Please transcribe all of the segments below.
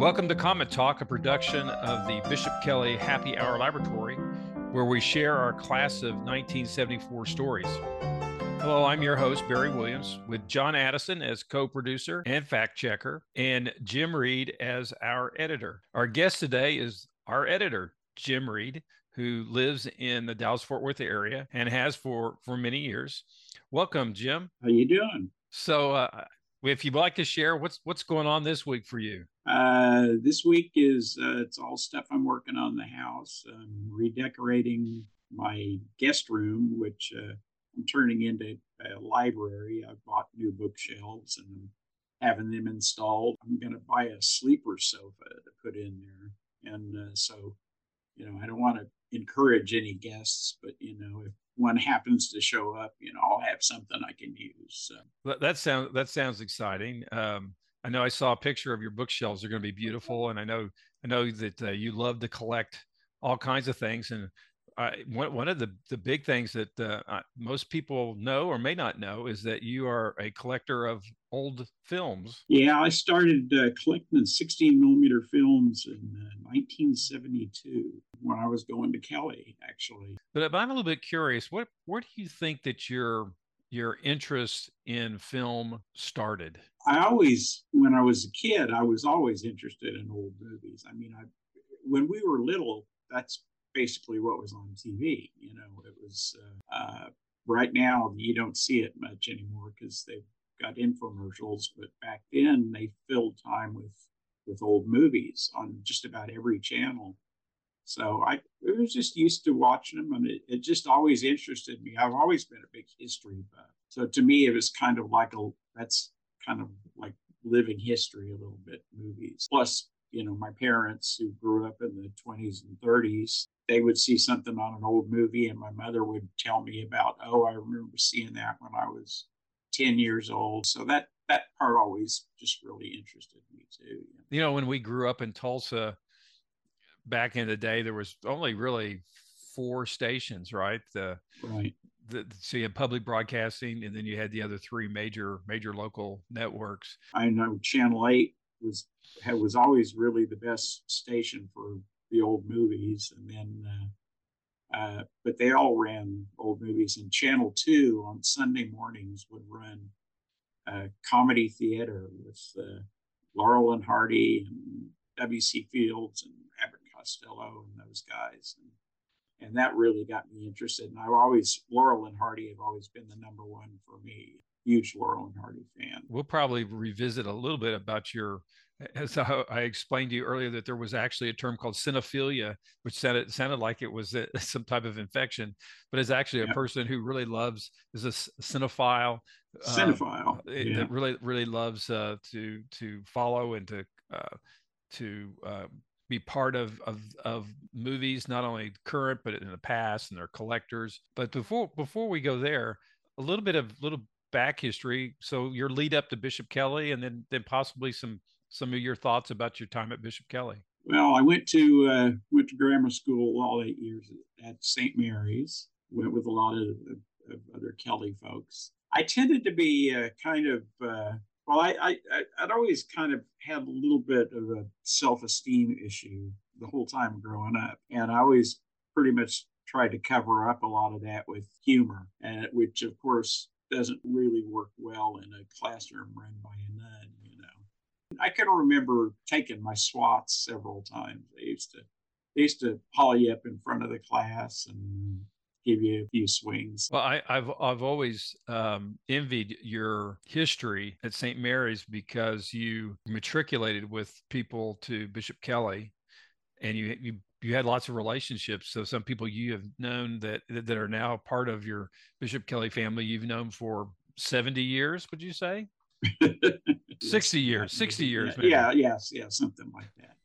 Welcome to Comet Talk, a production of the Bishop Kelly Happy Hour Laboratory, where we share our class of 1974 stories. Hello, I'm your host, Barry Williams, with John Addison as co producer and fact checker, and Jim Reid as our editor. Our guest today is our editor, Jim Reid, who lives in the Dallas Fort Worth area and has for, for many years. Welcome, Jim. How you doing? So, uh, if you'd like to share, what's what's going on this week for you? Uh, this week is uh, it's all stuff I'm working on the house. I'm redecorating my guest room, which uh, I'm turning into a library. I bought new bookshelves and I'm having them installed. I'm going to buy a sleeper sofa to put in there, and uh, so you know I don't want to encourage any guests, but you know if one happens to show up, you know, I'll have something I can use. So. That sounds that sounds exciting. Um, I know I saw a picture of your bookshelves; they're going to be beautiful, and I know I know that uh, you love to collect all kinds of things. And uh, one one of the the big things that uh, most people know or may not know is that you are a collector of old films. Yeah, I started uh, collecting 16 millimeter films in 1972 uh, when I was going to Kelly, actually. But, but I'm a little bit curious. What where do you think that your your interest in film started? I always, when I was a kid, I was always interested in old movies. I mean, I when we were little, that's basically what was on TV. You know, it was uh, uh, right now you don't see it much anymore because they've got infomercials, but back then they filled time with with old movies on just about every channel. So I was just used to watching them, and it, it just always interested me. I've always been a big history buff. So to me, it was kind of like a that's kind of like living history a little bit movies. Plus, you know, my parents who grew up in the 20s and 30s, they would see something on an old movie, and my mother would tell me about, oh, I remember seeing that when I was 10 years old. So that that part always just really interested me too. You know, when we grew up in Tulsa back in the day, there was only really four stations, right? The right. The, so you had public broadcasting, and then you had the other three major major local networks. I know Channel Eight was was always really the best station for the old movies, and then uh, uh, but they all ran old movies. And Channel 2 on Sunday mornings would run uh, comedy theater with uh, Laurel and Hardy and W.C. Fields and Costello and those guys. And, and that really got me interested. And I've always, Laurel and Hardy have always been the number one for me. Huge Laurel and Hardy fan. We'll probably revisit a little bit about your as I explained to you earlier, that there was actually a term called cinephilia, which sounded sounded like it was a, some type of infection, but it's actually a yeah. person who really loves is a cinephile. Cinephile uh, yeah. that really really loves uh, to to follow and to uh, to uh, be part of, of of movies, not only current but in the past, and they're collectors. But before before we go there, a little bit of little back history. So your lead up to Bishop Kelly, and then then possibly some some of your thoughts about your time at Bishop Kelly. Well, I went to uh, went to grammar school all eight years at St. Mary's. Went with a lot of, of, of other Kelly folks. I tended to be uh, kind of uh, well. I, I I'd always kind of had a little bit of a self esteem issue the whole time growing up, and I always pretty much tried to cover up a lot of that with humor, and which of course doesn't really work well in a classroom run by a nun. You know. I can remember taking my SWATs several times. They used to they used to you up in front of the class and give you a few swings. Well, I, have I've always um, envied your history at St. Mary's because you matriculated with people to Bishop Kelly, and you you you had lots of relationships. So some people you have known that that are now part of your Bishop Kelly family, you've known for seventy years. Would you say? 60 years, 60 years. Maybe. Yeah, yes, yeah, something like that.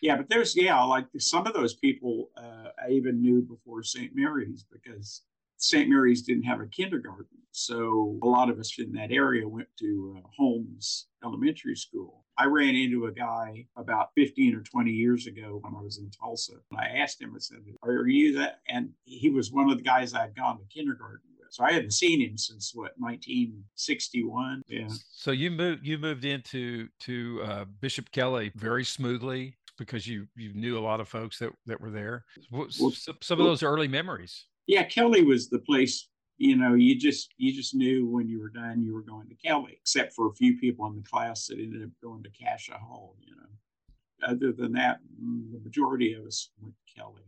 Yeah. But there's, yeah, like some of those people uh, I even knew before St. Mary's because St. Mary's didn't have a kindergarten. So a lot of us in that area went to uh, Holmes Elementary School. I ran into a guy about 15 or 20 years ago when I was in Tulsa. And I asked him, I said, Are you that? And he was one of the guys I'd gone to kindergarten with. So I hadn't seen him since what 1961. Yeah. So you moved you moved into to uh, Bishop Kelly very smoothly because you you knew a lot of folks that that were there. What, well, some, of those early memories. Yeah, Kelly was the place. You know, you just you just knew when you were done you were going to Kelly, except for a few people in the class that ended up going to Cascia Hall. You know, other than that, mm, the majority of us went to Kelly.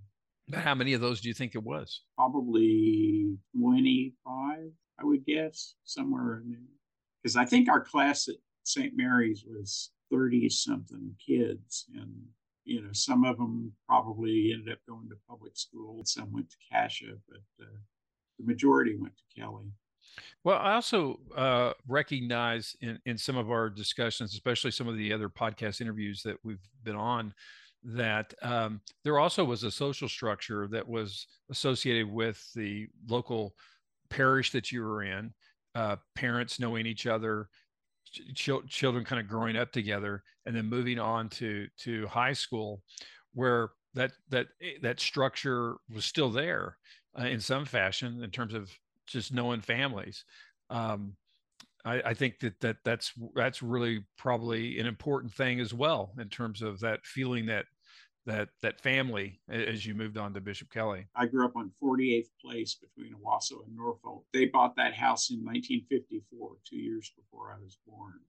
How many of those do you think it was? Probably 25, I would guess, somewhere in there. Because I think our class at St. Mary's was 30 something kids. And, you know, some of them probably ended up going to public school, some went to Cascia, but uh, the majority went to Kelly. Well, I also uh, recognize in, in some of our discussions, especially some of the other podcast interviews that we've been on, that um, there also was a social structure that was associated with the local parish that you were in, uh, parents knowing each other, ch- children kind of growing up together, and then moving on to to high school, where that that eh, that structure was still there uh, in some fashion in terms of just knowing families. Um, I, I, think that that that's that's really probably an important thing as well in terms of that feeling that that that family as you moved on to Bishop Kelly. I grew up on 48th Place between Owasso and Norfolk. They bought that house in 1954, two years before I was born.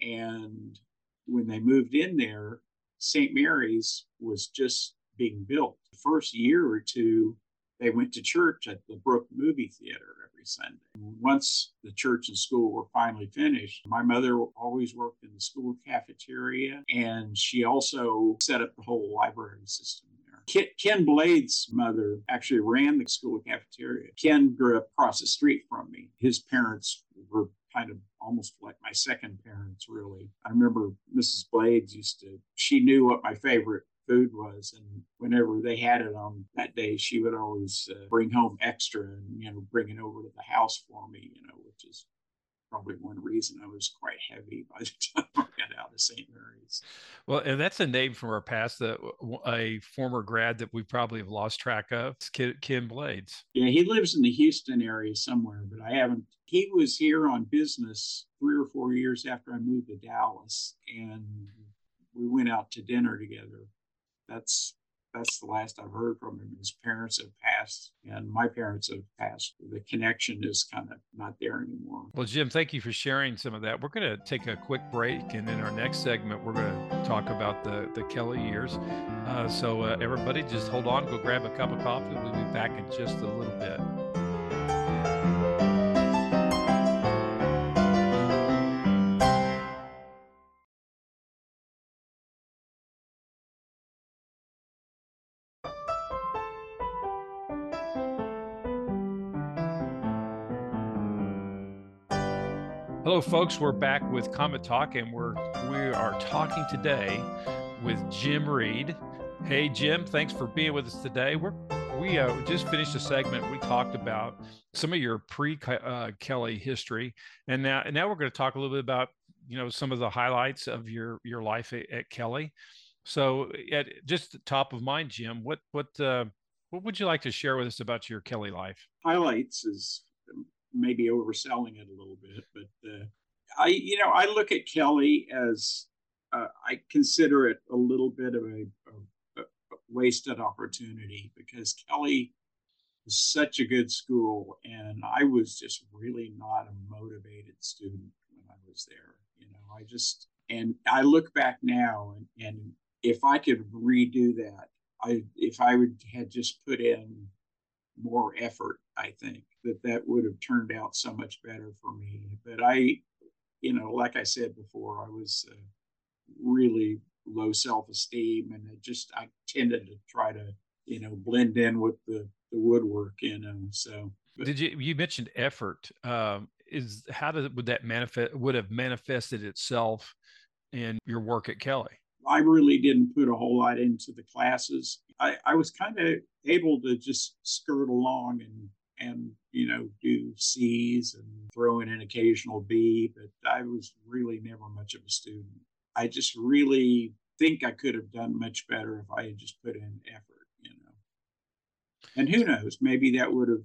And when they moved in there, St. Mary's was just being built. The first year or two, they went to church at the Brook Movie Theater every Sunday. Once the church and school were finally finished, my mother always worked in the school cafeteria, and she also set up the whole library system there. Ken Blade's mother actually ran the school cafeteria. Ken grew up across the street from me. His parents were kind of almost like my second parents, really. I remember Mrs. Blades used to, she knew what my favorite food was. And whenever they had it on that day, she would always uh, bring home extra and, you know, bring it over to the house for me, you know, which is probably one reason I was quite heavy by the time I got out of St. Mary's. Well, and that's a name from our past, that a former grad that we probably have lost track of, Kim Blades. Yeah, he lives in the Houston area somewhere, but I haven't. He was here on business three or four years after I moved to Dallas, and we went out to dinner together that's that's the last I've heard from him. His parents have passed, and my parents have passed. The connection is kind of not there anymore. Well, Jim, thank you for sharing some of that. We're going to take a quick break, and in our next segment, we're going to talk about the the Kelly years. Uh, so, uh, everybody, just hold on, go grab a cup of coffee. We'll be back in just a little bit. Hello, folks. We're back with Comet Talk, and we're we are talking today with Jim Reid. Hey, Jim, thanks for being with us today. We're we uh, just finished a segment. We talked about some of your pre uh, Kelly history, and now and now we're going to talk a little bit about you know some of the highlights of your your life at, at Kelly. So, at just top of mind, Jim, what what uh, what would you like to share with us about your Kelly life? Highlights is maybe overselling it a little bit, but uh, I, you know, I look at Kelly as uh, I consider it a little bit of a, a, a, wasted opportunity because Kelly was such a good school, and I was just really not a motivated student when I was there. You know, I just and I look back now, and, and if I could redo that, I if I would had just put in more effort, I think that that would have turned out so much better for me. But I, you know, like I said before, I was uh, really low self esteem, and I just I tended to try to, you know, blend in with the the woodwork, you know. So, but, did you you mentioned effort? Um, is how did would that manifest would have manifested itself in your work at Kelly? I really didn't put a whole lot into the classes. I, I was kind of able to just skirt along and and you know do C's and throw in an occasional B, but I was really never much of a student. I just really think I could have done much better if I had just put in effort, you know. And who knows, maybe that would have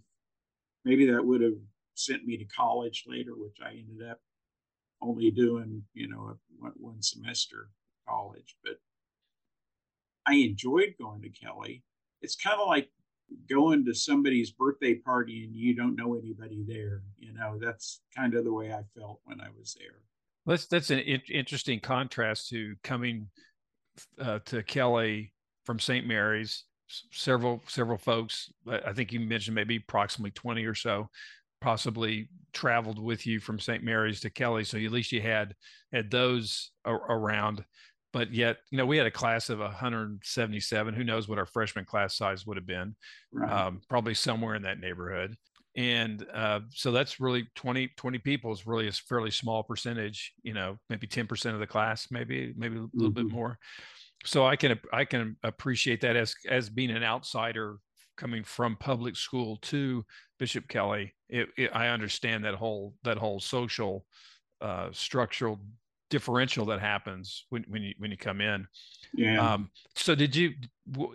maybe that would have sent me to college later, which I ended up only doing, you know, one, semester college. But I enjoyed going to Kelly. It's kind of like going to somebody's birthday party and you don't know anybody there. You know, that's kind of the way I felt when I was there. That's that's an interesting contrast to coming uh, to Kelly from St. Mary's. Several several folks, I think you mentioned maybe approximately twenty or so, possibly traveled with you from St. Mary's to Kelly. So at least you had had those around but yet you know we had a class of 177 who knows what our freshman class size would have been right. um, probably somewhere in that neighborhood and uh, so that's really 20 20 people is really a fairly small percentage you know maybe 10% of the class maybe maybe a little mm-hmm. bit more so i can i can appreciate that as as being an outsider coming from public school to bishop kelly it, it, i understand that whole that whole social uh, structural differential that happens when when you when you come in. Yeah. Um, so did you,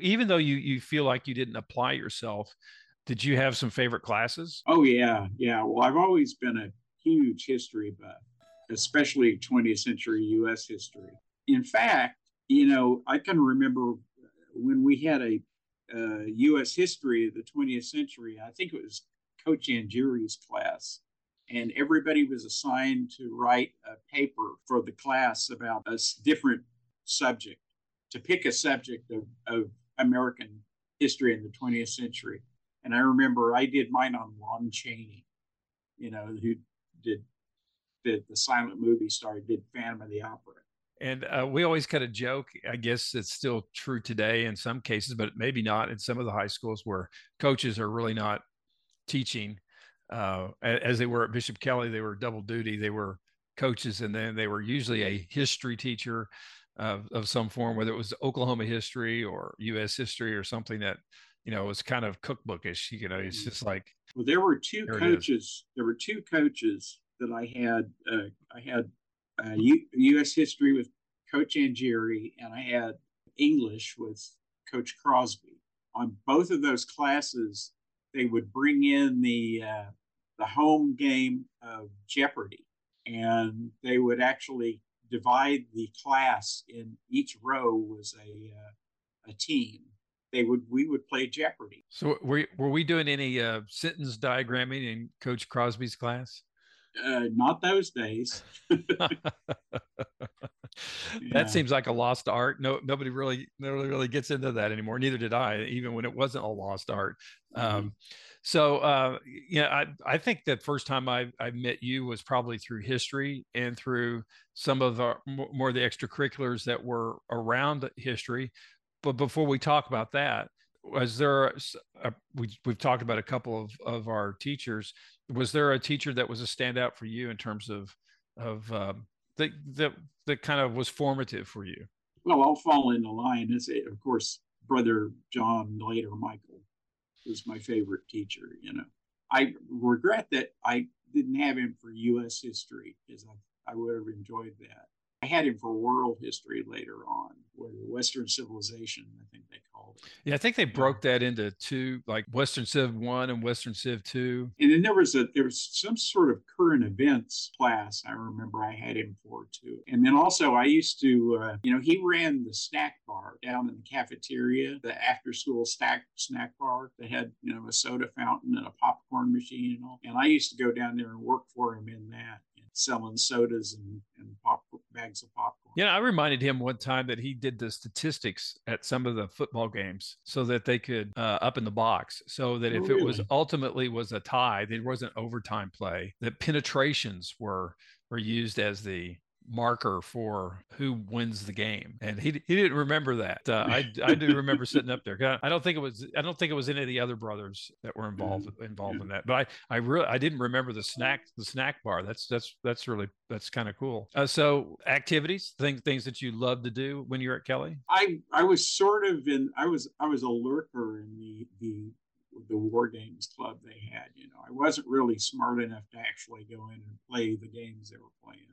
even though you you feel like you didn't apply yourself, did you have some favorite classes? Oh yeah, yeah. Well, I've always been a huge history buff, especially 20th century U.S. history. In fact, you know, I can remember when we had a uh, U.S. history of the 20th century. I think it was Coach Angeri's class and everybody was assigned to write a paper for the class about a different subject, to pick a subject of, of American history in the 20th century. And I remember I did mine on Lon Chaney, you know, who did, did the silent movie star, did Phantom of the Opera. And uh, we always kind of joke, I guess it's still true today in some cases, but maybe not in some of the high schools where coaches are really not teaching uh, as they were at Bishop Kelly, they were double duty. They were coaches, and then they were usually a history teacher of, of some form, whether it was Oklahoma history or U.S. history or something that you know was kind of cookbookish. You know, it's just like well, there were two there coaches. There were two coaches that I had. Uh, I had uh, U- U.S. history with Coach Angeri, and I had English with Coach Crosby. On both of those classes, they would bring in the uh, the home game of Jeopardy, and they would actually divide the class in each row was a uh, a team. They would we would play Jeopardy. So were were we doing any uh, sentence diagramming in Coach Crosby's class? Uh, not those days. that seems like a lost art. No, nobody really, nobody really gets into that anymore. Neither did I, even when it wasn't a lost art. Mm-hmm. Um, so, uh, yeah, I, I think the first time I, I met you was probably through history and through some of our more of the extracurriculars that were around history. But before we talk about that, was there a, we, we've talked about a couple of, of our teachers was there a teacher that was a standout for you in terms of of um, that that that kind of was formative for you? Well, I'll fall in the line. As eh, of course, brother John later Michael was my favorite teacher. You know, I regret that I didn't have him for U.S. history because I I would have enjoyed that. I had him for world history later on, where Western civilization, I think they called it. Yeah, I think they broke that into two, like Western Civ one and Western Civ two. And then there was a there was some sort of current events class. I remember I had him for too. And then also I used to, uh, you know, he ran the snack bar down in the cafeteria, the after school snack snack bar that had you know a soda fountain and a popcorn machine and all. And I used to go down there and work for him in that selling sodas and, and pop bags of popcorn. Yeah, I reminded him one time that he did the statistics at some of the football games so that they could uh, up in the box, so that if really? it was ultimately was a tie, there wasn't overtime play. That penetrations were were used as the marker for who wins the game and he, he didn't remember that uh, I, I do remember sitting up there I don't think it was I don't think it was any of the other brothers that were involved mm-hmm. involved in that but I I really I didn't remember the snack the snack bar that's that's that's really that's kind of cool. Uh, so activities things things that you love to do when you're at kelly? I I was sort of in I was I was a lurker in the the the war games club they had you know I wasn't really smart enough to actually go in and play the games they were playing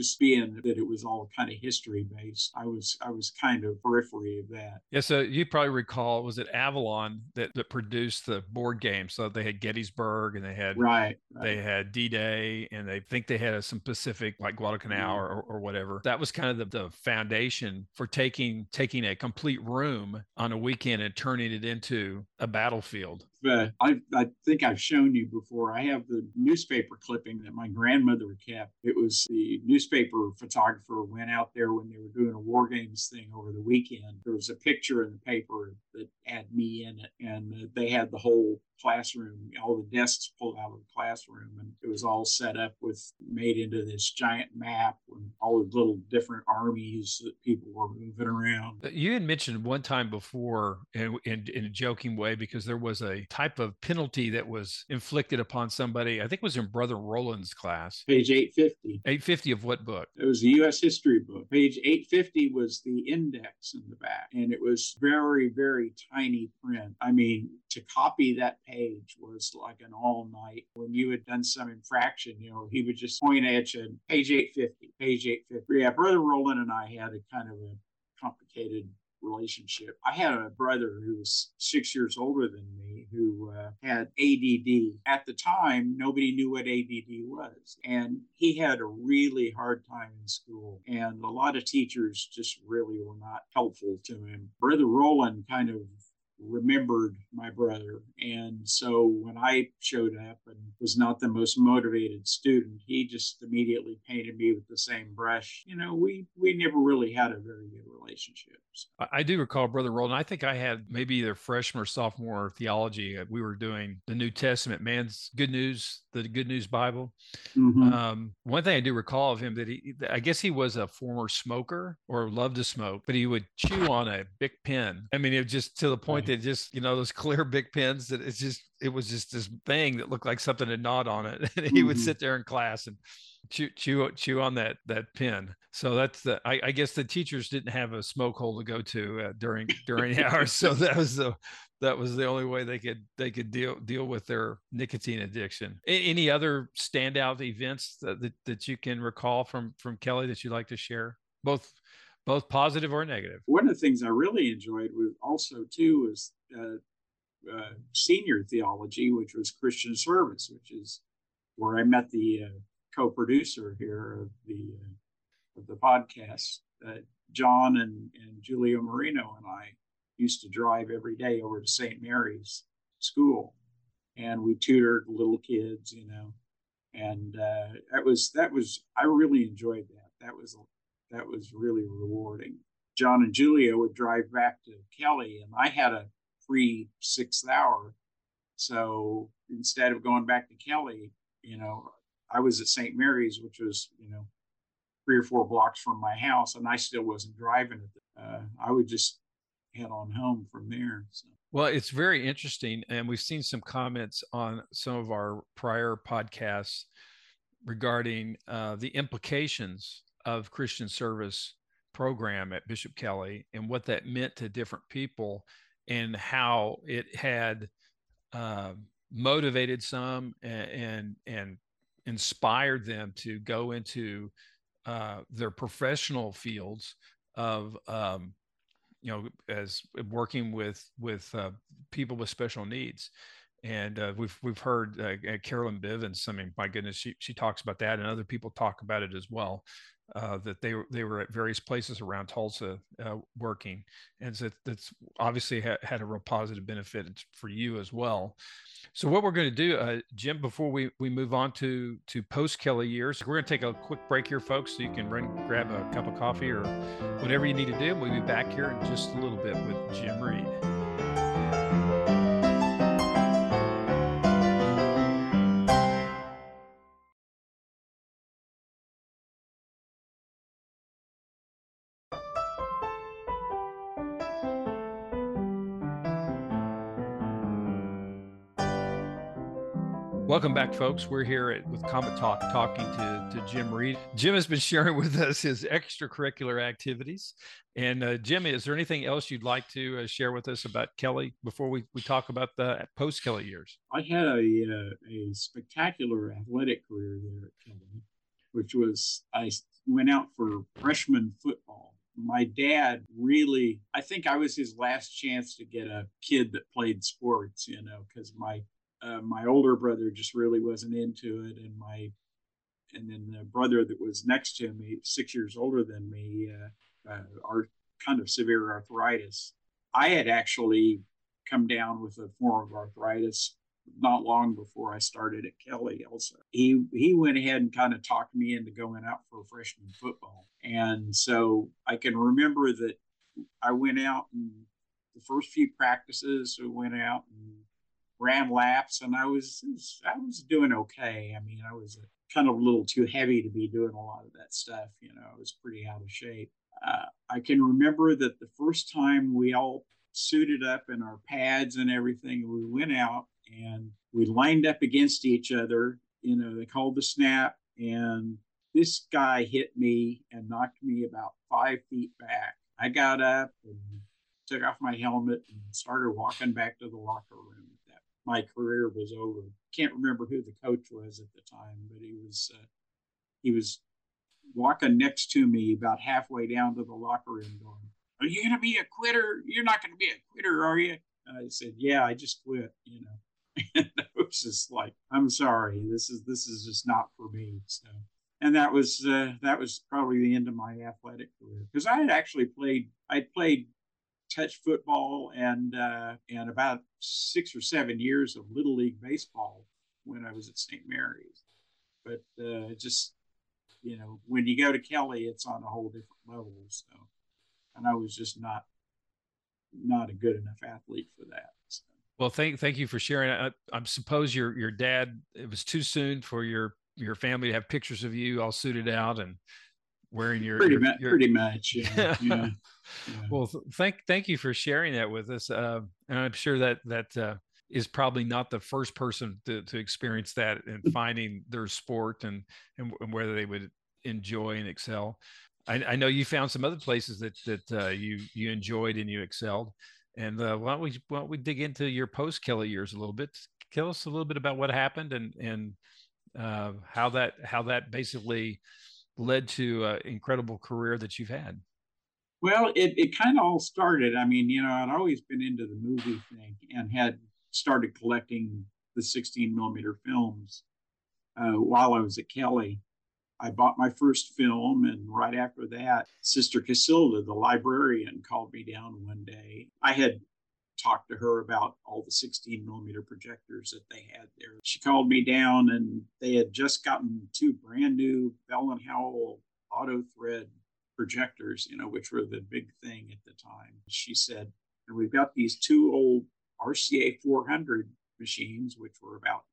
just being that it was all kind of history based, I was I was kind of periphery of that. Yeah, so you probably recall was it Avalon that that produced the board game? So they had Gettysburg and they had right, right. they had D Day and they think they had some Pacific like Guadalcanal mm-hmm. or, or whatever. That was kind of the, the foundation for taking taking a complete room on a weekend and turning it into a battlefield uh, I, I think I've shown you before. I have the newspaper clipping that my grandmother kept. It was the newspaper photographer went out there when they were doing a war games thing over the weekend. There was a picture in the paper that had me in it, and uh, they had the whole classroom, all the desks pulled out of the classroom, and it was all set up with made into this giant map and all the little different armies that people were moving around. You had mentioned one time before in, in, in a joking way because there was a type of penalty that was inflicted upon somebody. I think it was in Brother Roland's class. Page 850. 850 of what book? It was the U.S. history book. Page 850 was the index in the back, and it was very, very tiny print. I mean, to copy that page was like an all night. When you had done some infraction, you know, he would just point at you, page 850, page 850. Yeah, Brother Roland and I had a kind of a complicated relationship. I had a brother who was six years older than me who uh, had ADD. At the time, nobody knew what ADD was. And he had a really hard time in school. And a lot of teachers just really were not helpful to him. Brother Roland kind of remembered my brother. And so when I showed up and was not the most motivated student, he just immediately painted me with the same brush. You know, we we never really had a very good relationship. I do recall Brother Roland. I think I had maybe either freshman or sophomore theology. Uh, we were doing the New Testament, man's good news, the Good News Bible. Mm-hmm. Um, one thing I do recall of him that he, I guess he was a former smoker or loved to smoke, but he would chew on a big pen. I mean, it just to the point right. that just you know those clear big pens that it's just it was just this thing that looked like something had gnawed on it, and he mm-hmm. would sit there in class and chew chew chew on that that pen. So that's the I, I guess the teachers didn't have a smoke hole to go to uh, during during hours, so that was the that was the only way they could they could deal deal with their nicotine addiction. A- any other standout events that, that that you can recall from from Kelly that you'd like to share, both both positive or negative? One of the things I really enjoyed was also too was uh, uh, senior theology, which was Christian service, which is where I met the uh, co-producer here of the uh, of the podcast. Uh, John and, and Julia Marino and I used to drive every day over to St. Mary's School, and we tutored little kids, you know, and uh, that was that was I really enjoyed that. That was that was really rewarding. John and Julia would drive back to Kelly, and I had a free sixth hour. So instead of going back to Kelly, you know, I was at St. Mary's, which was, you know, three or four blocks from my house, and I still wasn't driving it. Uh, I would just head on home from there. So. Well, it's very interesting. And we've seen some comments on some of our prior podcasts regarding uh, the implications of Christian service program at Bishop Kelly and what that meant to different people and how it had uh, motivated some and, and, and inspired them to go into uh, their professional fields of um, you know as working with with uh, people with special needs and uh, we've we've heard uh, Carolyn Bivens. I mean, my goodness, she she talks about that, and other people talk about it as well uh, that they they were at various places around Tulsa uh, working, and so that's obviously ha- had a real positive benefit for you as well. So what we're going to do, uh, Jim, before we we move on to to post Kelly years, we're going to take a quick break here, folks, so you can run grab a cup of coffee or whatever you need to do. We'll be back here in just a little bit with Jim Reid. Welcome back, folks. We're here at, with Comet Talk talking to, to Jim Reid. Jim has been sharing with us his extracurricular activities. And uh, Jim, is there anything else you'd like to uh, share with us about Kelly before we, we talk about the post Kelly years? I had a, uh, a spectacular athletic career there at Kelly. which was I went out for freshman football. My dad really, I think I was his last chance to get a kid that played sports, you know, because my uh, my older brother just really wasn't into it, and my and then the brother that was next to me, six years older than me, uh, uh, kind of severe arthritis. I had actually come down with a form of arthritis not long before I started at Kelly. also. He he went ahead and kind of talked me into going out for freshman football. And so I can remember that I went out and the first few practices we went out and ran laps and I was I was doing okay. I mean, I was kind of a little too heavy to be doing a lot of that stuff, you know. I was pretty out of shape. Uh, I can remember that the first time we all suited up in our pads and everything, we went out and we lined up against each other. You know, they called the snap, and this guy hit me and knocked me about five feet back. I got up and took off my helmet and started walking back to the locker room. My career was over. Can't remember who the coach was at the time, but he was uh, he was walking next to me about halfway down to the locker room, going, "Are you going to be a quitter? You're not going to be a quitter, are you?" And I said, "Yeah, I just quit." You know, and was just like, I'm sorry, this is this is just not for me. So, and that was uh, that was probably the end of my athletic career because I had actually played I played touch football and uh, and about six or seven years of little league baseball when I was at St. Mary's, but uh, just you know when you go to Kelly, it's on a whole different level. So, and I was just not not a good enough athlete for that. So. Well, thank thank you for sharing. I, I suppose your your dad. It was too soon for your your family to have pictures of you all suited out and wearing your pretty, your, mu- your... pretty much. Yeah, yeah, yeah. Well, th- thank thank you for sharing that with us. Uh, and I'm sure that that uh, is probably not the first person to to experience that and finding their sport and, and whether they would enjoy and excel. I, I know you found some other places that that uh, you you enjoyed and you excelled. And uh, why don't we why don't we dig into your post Kelly years a little bit? Tell us a little bit about what happened and and uh, how that how that basically led to an incredible career that you've had. Well, it, it kind of all started. I mean, you know, I'd always been into the movie thing and had started collecting the 16 millimeter films uh, while I was at Kelly. I bought my first film, and right after that, Sister Casilda, the librarian, called me down one day. I had talked to her about all the 16 millimeter projectors that they had there. She called me down, and they had just gotten two brand new Bell and Howell auto thread projectors, you know, which were the big thing at the time. She said, and we've got these two old RCA 400 machines, which were about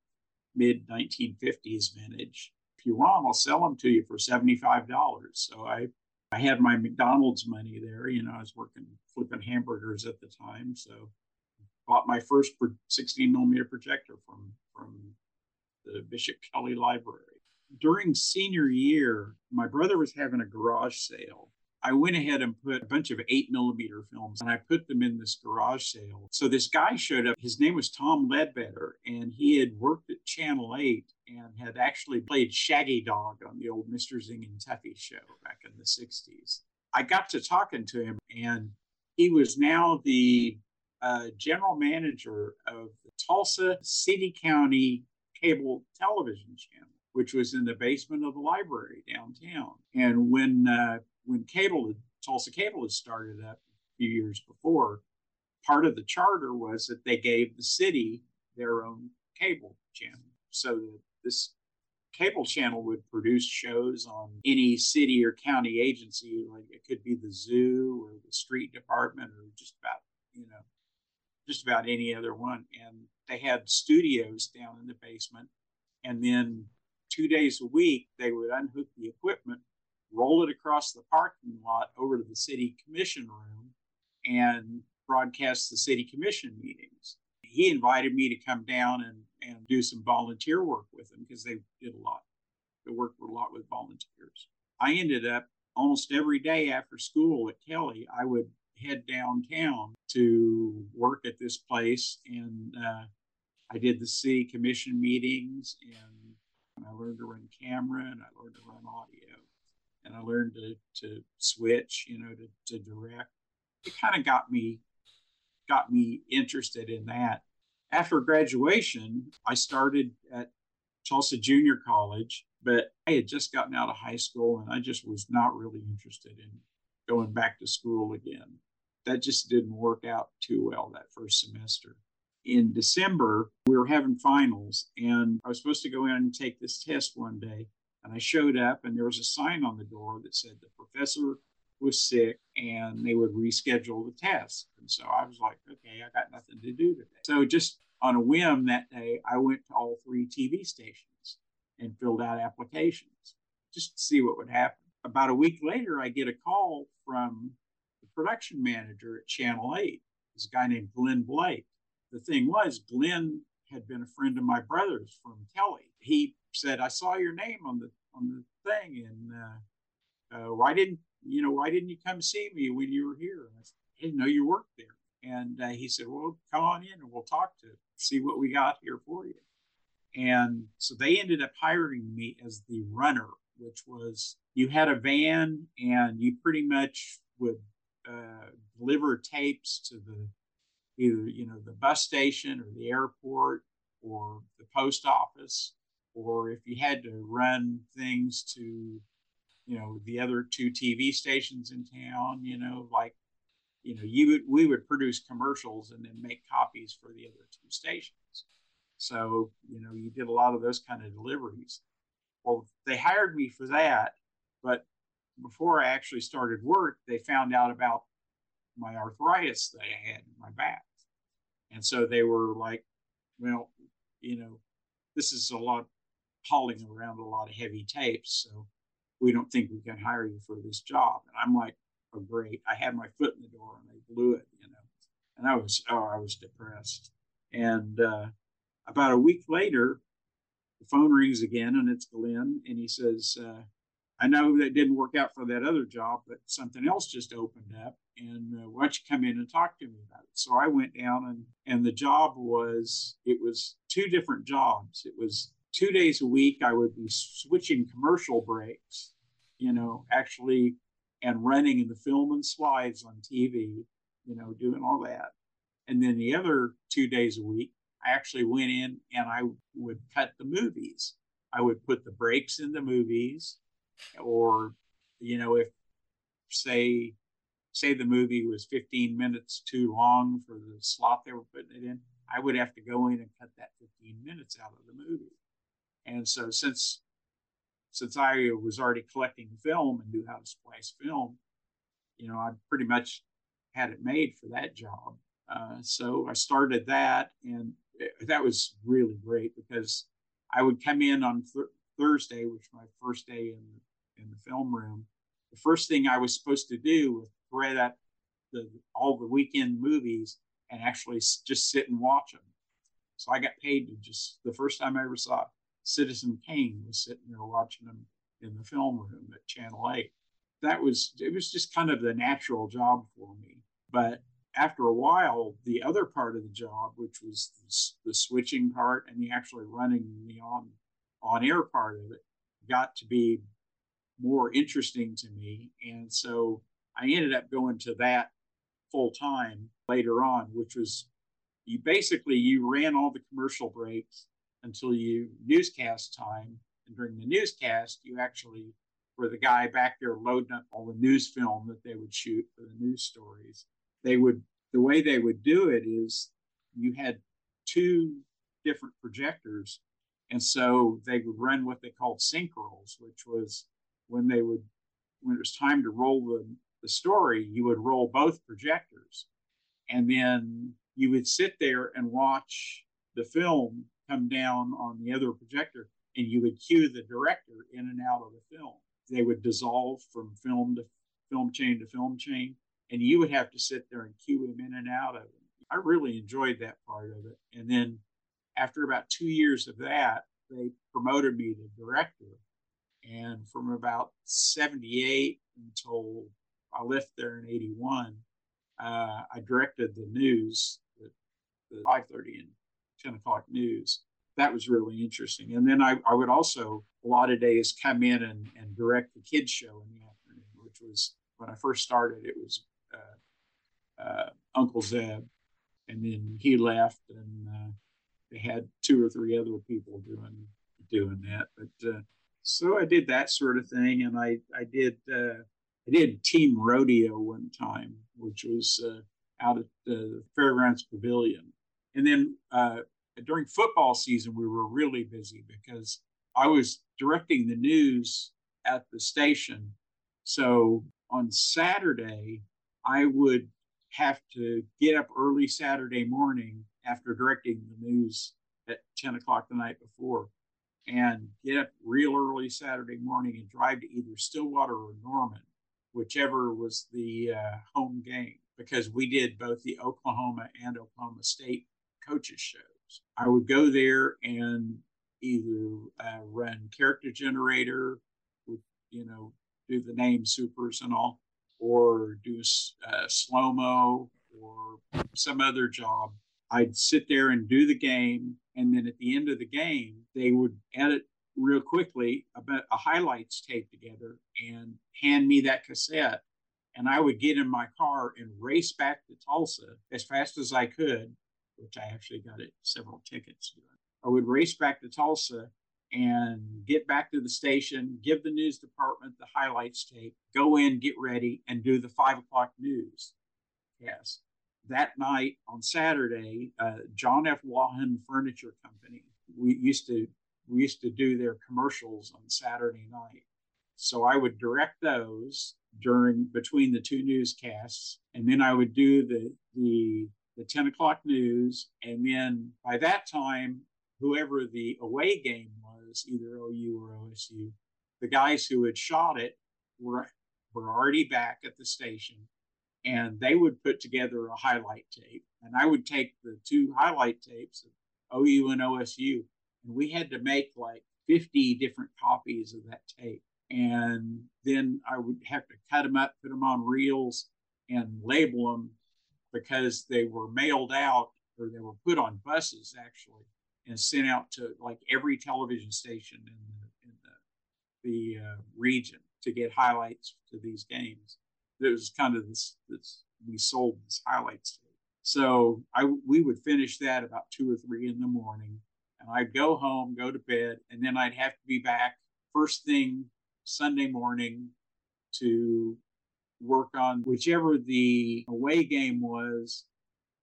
mid 1950s vintage if you want, I'll sell them to you for $75. So I, I had my McDonald's money there. You know, I was working flipping hamburgers at the time. So bought my first 16 millimeter projector from, from the Bishop Kelly Library. During senior year, my brother was having a garage sale I went ahead and put a bunch of eight millimeter films and I put them in this garage sale. So this guy showed up. His name was Tom Ledbetter, and he had worked at Channel 8 and had actually played Shaggy Dog on the old Mr. Zing and Tuffy show back in the 60s. I got to talking to him, and he was now the uh, general manager of the Tulsa City County Cable Television Channel, which was in the basement of the library downtown. And when uh, when cable, Tulsa Cable had started up a few years before, part of the charter was that they gave the city their own cable channel. So that this cable channel would produce shows on any city or county agency, like it could be the zoo or the street department or just about, you know, just about any other one. And they had studios down in the basement. And then two days a week, they would unhook the equipment roll it across the parking lot over to the city commission room and broadcast the city commission meetings. He invited me to come down and, and do some volunteer work with him because they did a lot. They worked a lot with volunteers. I ended up almost every day after school at Kelly, I would head downtown to work at this place. And uh, I did the city commission meetings And I learned to run camera and I learned to run audio. And I learned to, to switch, you know, to, to direct. It kind of got me got me interested in that. After graduation, I started at Tulsa Junior College, but I had just gotten out of high school and I just was not really interested in going back to school again. That just didn't work out too well that first semester. In December, we were having finals, and I was supposed to go in and take this test one day. And I showed up, and there was a sign on the door that said the professor was sick and they would reschedule the test. And so I was like, okay, I got nothing to do today. So just on a whim that day, I went to all three TV stations and filled out applications just to see what would happen. About a week later, I get a call from the production manager at Channel 8, this guy named Glenn Blake. The thing was, Glenn had been a friend of my brother's from Kelly. He said, I saw your name on the on the thing, and uh, uh, why didn't you know why didn't you come see me when you were here? I, said, I didn't know you worked there. And uh, he said, well, come on in and we'll talk to see what we got here for you. And so they ended up hiring me as the runner, which was you had a van and you pretty much would uh, deliver tapes to the either you know the bus station or the airport or the post office or if you had to run things to you know the other two tv stations in town you know like you know you would we would produce commercials and then make copies for the other two stations. So you know you did a lot of those kind of deliveries. Well they hired me for that but before i actually started work they found out about my arthritis that i had in my back and so they were like well you know this is a lot hauling around a lot of heavy tapes so we don't think we can hire you for this job. And i'm like oh great. I had my foot in the door and they blew it you know. And i was oh i was depressed. And uh, about a week later the phone rings again and it's glenn and he says uh, i know that didn't work out for that other job but something else just opened up and uh, why don't you come in and talk to me about it so i went down and and the job was it was two different jobs it was two days a week i would be switching commercial breaks you know actually and running in the film and slides on TV, you know, doing all that. And then the other two days a week, I actually went in and I would cut the movies. I would put the breaks in the movies, or, you know, if say, say the movie was 15 minutes too long for the slot they were putting it in, I would have to go in and cut that 15 minutes out of the movie. And so since since I was already collecting film and knew how to splice film, you know, I pretty much had it made for that job. Uh, so I started that, and it, that was really great because I would come in on th- Thursday, which was my first day in the, in the film room. The first thing I was supposed to do was thread up the, all the weekend movies and actually just sit and watch them. So I got paid to just the first time I ever saw Citizen Kane was sitting there watching them in the film room at Channel 8. That was, it was just kind of the natural job for me. But after a while, the other part of the job, which was the, the switching part and the actually running the on, on air part of it, got to be more interesting to me. And so I ended up going to that full time later on, which was you basically you ran all the commercial breaks until you newscast time. And during the newscast, you actually were the guy back there loading up all the news film that they would shoot for the news stories. They would, the way they would do it is you had two different projectors. And so they would run what they called sync rolls, which was when they would, when it was time to roll the, the story, you would roll both projectors. And then you would sit there and watch the film come down on the other projector and you would cue the director in and out of the film. They would dissolve from film to film chain to film chain, and you would have to sit there and cue him in and out of it. I really enjoyed that part of it. And then after about two years of that, they promoted me to director. And from about 78 until I left there in 81, uh, I directed the news, the, the 530 and 10 o'clock news. that was really interesting. And then I, I would also a lot of days come in and, and direct the kids show in the afternoon, which was when I first started. It was uh, uh, Uncle Zeb, and then he left, and uh, they had two or three other people doing doing that. But uh, so I did that sort of thing, and I I did uh, I did team rodeo one time, which was uh, out at the Fairgrounds Pavilion, and then during football season, we were really busy because I was directing the news at the station. So on Saturday, I would have to get up early Saturday morning after directing the news at 10 o'clock the night before and get up real early Saturday morning and drive to either Stillwater or Norman, whichever was the uh, home game, because we did both the Oklahoma and Oklahoma State coaches shows. I would go there and either uh, run character generator, you know, do the name supers and all, or do uh, slow mo or some other job. I'd sit there and do the game, and then at the end of the game, they would edit real quickly a highlights tape together and hand me that cassette. And I would get in my car and race back to Tulsa as fast as I could which I actually got it several tickets doing. I would race back to Tulsa and get back to the station, give the news department the highlights tape, go in, get ready, and do the five o'clock news. Yes. That night on Saturday, uh, John F. Wallen Furniture Company, we used to we used to do their commercials on Saturday night. So I would direct those during between the two newscasts, and then I would do the the the 10 o'clock news. And then by that time, whoever the away game was, either OU or OSU, the guys who had shot it were, were already back at the station and they would put together a highlight tape. And I would take the two highlight tapes of OU and OSU, and we had to make like 50 different copies of that tape. And then I would have to cut them up, put them on reels, and label them because they were mailed out or they were put on buses actually and sent out to like every television station in the, in the, the uh, region to get highlights to these games. It was kind of this, this we sold this highlights. So I we would finish that about two or three in the morning, and I'd go home, go to bed, and then I'd have to be back first thing Sunday morning to work on whichever the away game was.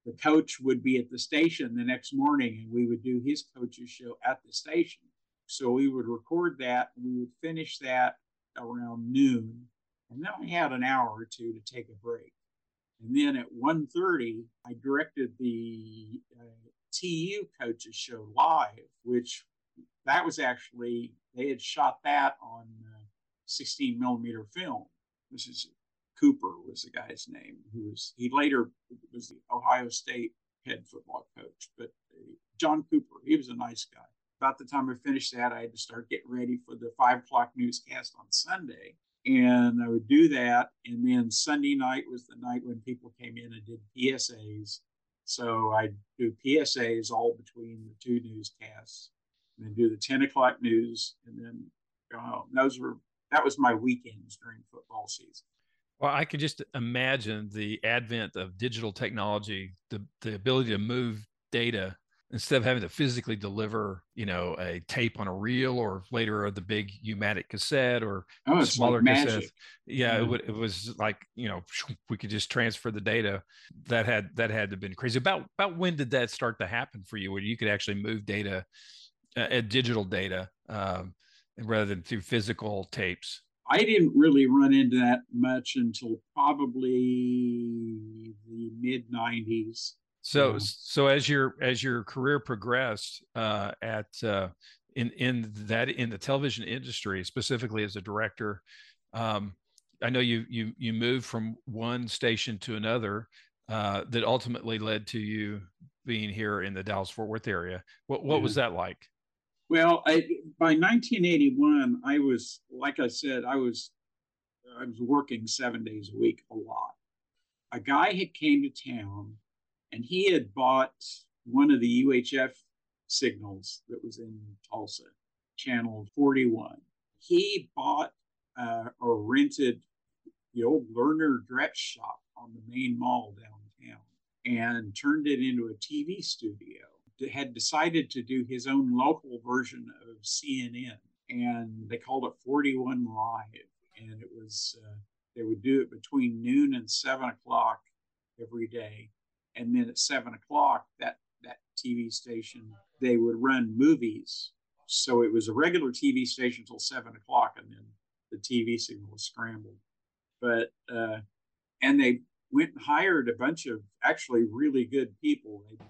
The coach would be at the station the next morning and we would do his coach's show at the station. So we would record that we would finish that around noon. And then we had an hour or two to take a break. And then at 1.30, I directed the uh, TU coaches show live, which that was actually, they had shot that on uh, 16 millimeter film. This is Cooper was the guy's name. Who was he later was the Ohio State head football coach, but uh, John Cooper, he was a nice guy. About the time I finished that, I had to start getting ready for the five o'clock newscast on Sunday, and I would do that. And then Sunday night was the night when people came in and did PSAs. So I do PSAs all between the two newscasts, and then do the ten o'clock news, and then home. Those were that was my weekends during football season. Well, I could just imagine the advent of digital technology, the the ability to move data instead of having to physically deliver, you know, a tape on a reel or later the big U-matic cassette or oh, smaller like cassette. Yeah, it, would, it was like you know we could just transfer the data. That had that had to have been crazy. About about when did that start to happen for you, where you could actually move data, uh, digital data, um, rather than through physical tapes? I didn't really run into that much until probably the mid '90s. So, so as your as your career progressed uh, at uh, in in that in the television industry, specifically as a director, um, I know you you you moved from one station to another. Uh, that ultimately led to you being here in the Dallas Fort Worth area. What what yeah. was that like? Well, I, by 1981, I was, like I said, I was, I was working seven days a week a lot. A guy had came to town, and he had bought one of the UHF signals that was in Tulsa, channel 41. He bought uh, or rented the old Lerner dress shop on the main mall downtown and turned it into a TV studio. Had decided to do his own local version of CNN, and they called it 41 Live. And it was, uh, they would do it between noon and seven o'clock every day. And then at seven o'clock, that, that TV station, they would run movies. So it was a regular TV station until seven o'clock, and then the TV signal was scrambled. But, uh, and they went and hired a bunch of actually really good people. They,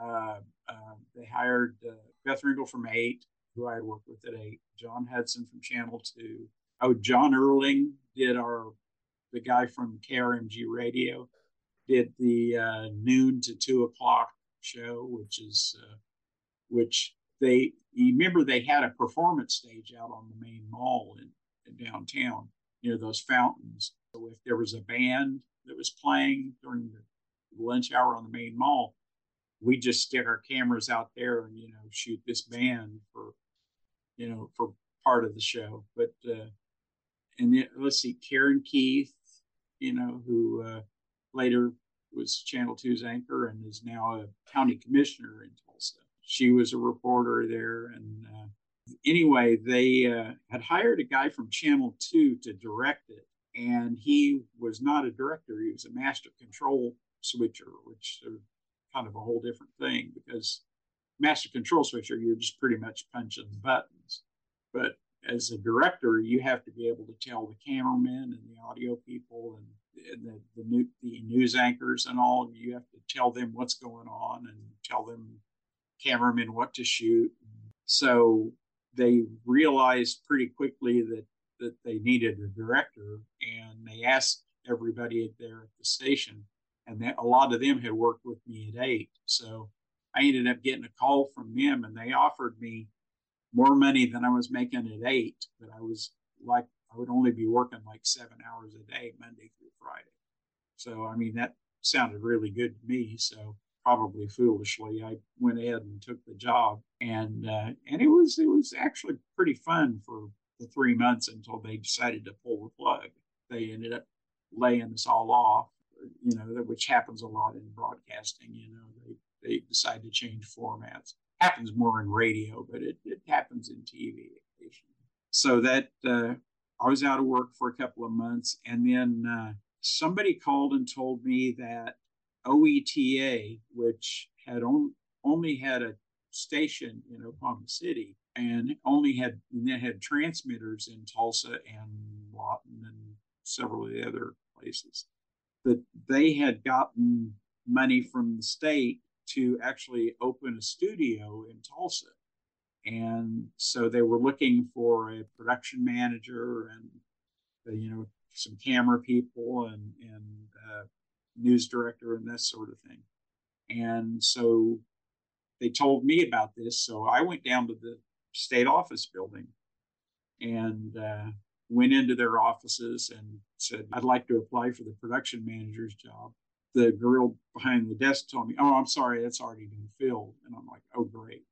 uh, uh, they hired uh, Beth Ringle from Eight, who I had worked with at Eight, John Hudson from Channel Two. Oh, John Erling did our the guy from KRMG Radio did the uh, noon to two o'clock show, which is uh, which they remember they had a performance stage out on the main mall in, in downtown near those fountains. So if there was a band that was playing during the lunch hour on the main mall, we just stick our cameras out there and you know shoot this band for you know for part of the show. But uh, and then, let's see, Karen Keith, you know, who uh, later was Channel 2's anchor and is now a county commissioner in Tulsa. She was a reporter there. And uh, anyway, they uh, had hired a guy from Channel 2 to direct it and he was not a director he was a master control switcher which is kind of a whole different thing because master control switcher you're just pretty much punching the buttons but as a director you have to be able to tell the cameramen and the audio people and the, the, new, the news anchors and all you have to tell them what's going on and tell them cameramen what to shoot so they realized pretty quickly that that they needed a director, and they asked everybody there at the station, and that, a lot of them had worked with me at eight. So I ended up getting a call from them, and they offered me more money than I was making at eight, but I was like I would only be working like seven hours a day, Monday through Friday. So I mean that sounded really good to me. So probably foolishly, I went ahead and took the job, and uh, and it was it was actually pretty fun for the three months until they decided to pull the plug. They ended up laying us all off, you know, which happens a lot in broadcasting. You know, they they decide to change formats. Happens more in radio, but it, it happens in TV. So that uh, I was out of work for a couple of months, and then uh, somebody called and told me that OETA, which had on, only had a station in Oklahoma City, and only had and then had transmitters in Tulsa and Lawton and several of the other places. That they had gotten money from the state to actually open a studio in Tulsa. And so they were looking for a production manager and, uh, you know, some camera people and, and uh, news director and that sort of thing. And so they told me about this. So I went down to the state office building and uh, went into their offices and said, I'd like to apply for the production manager's job. The girl behind the desk told me, Oh, I'm sorry, that's already been filled. And I'm like, Oh, great.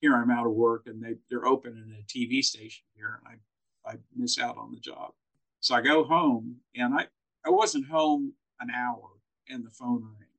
Here I'm out of work and they, they're opening a TV station here and I, I miss out on the job. So I go home and I, I wasn't home an hour and the phone rang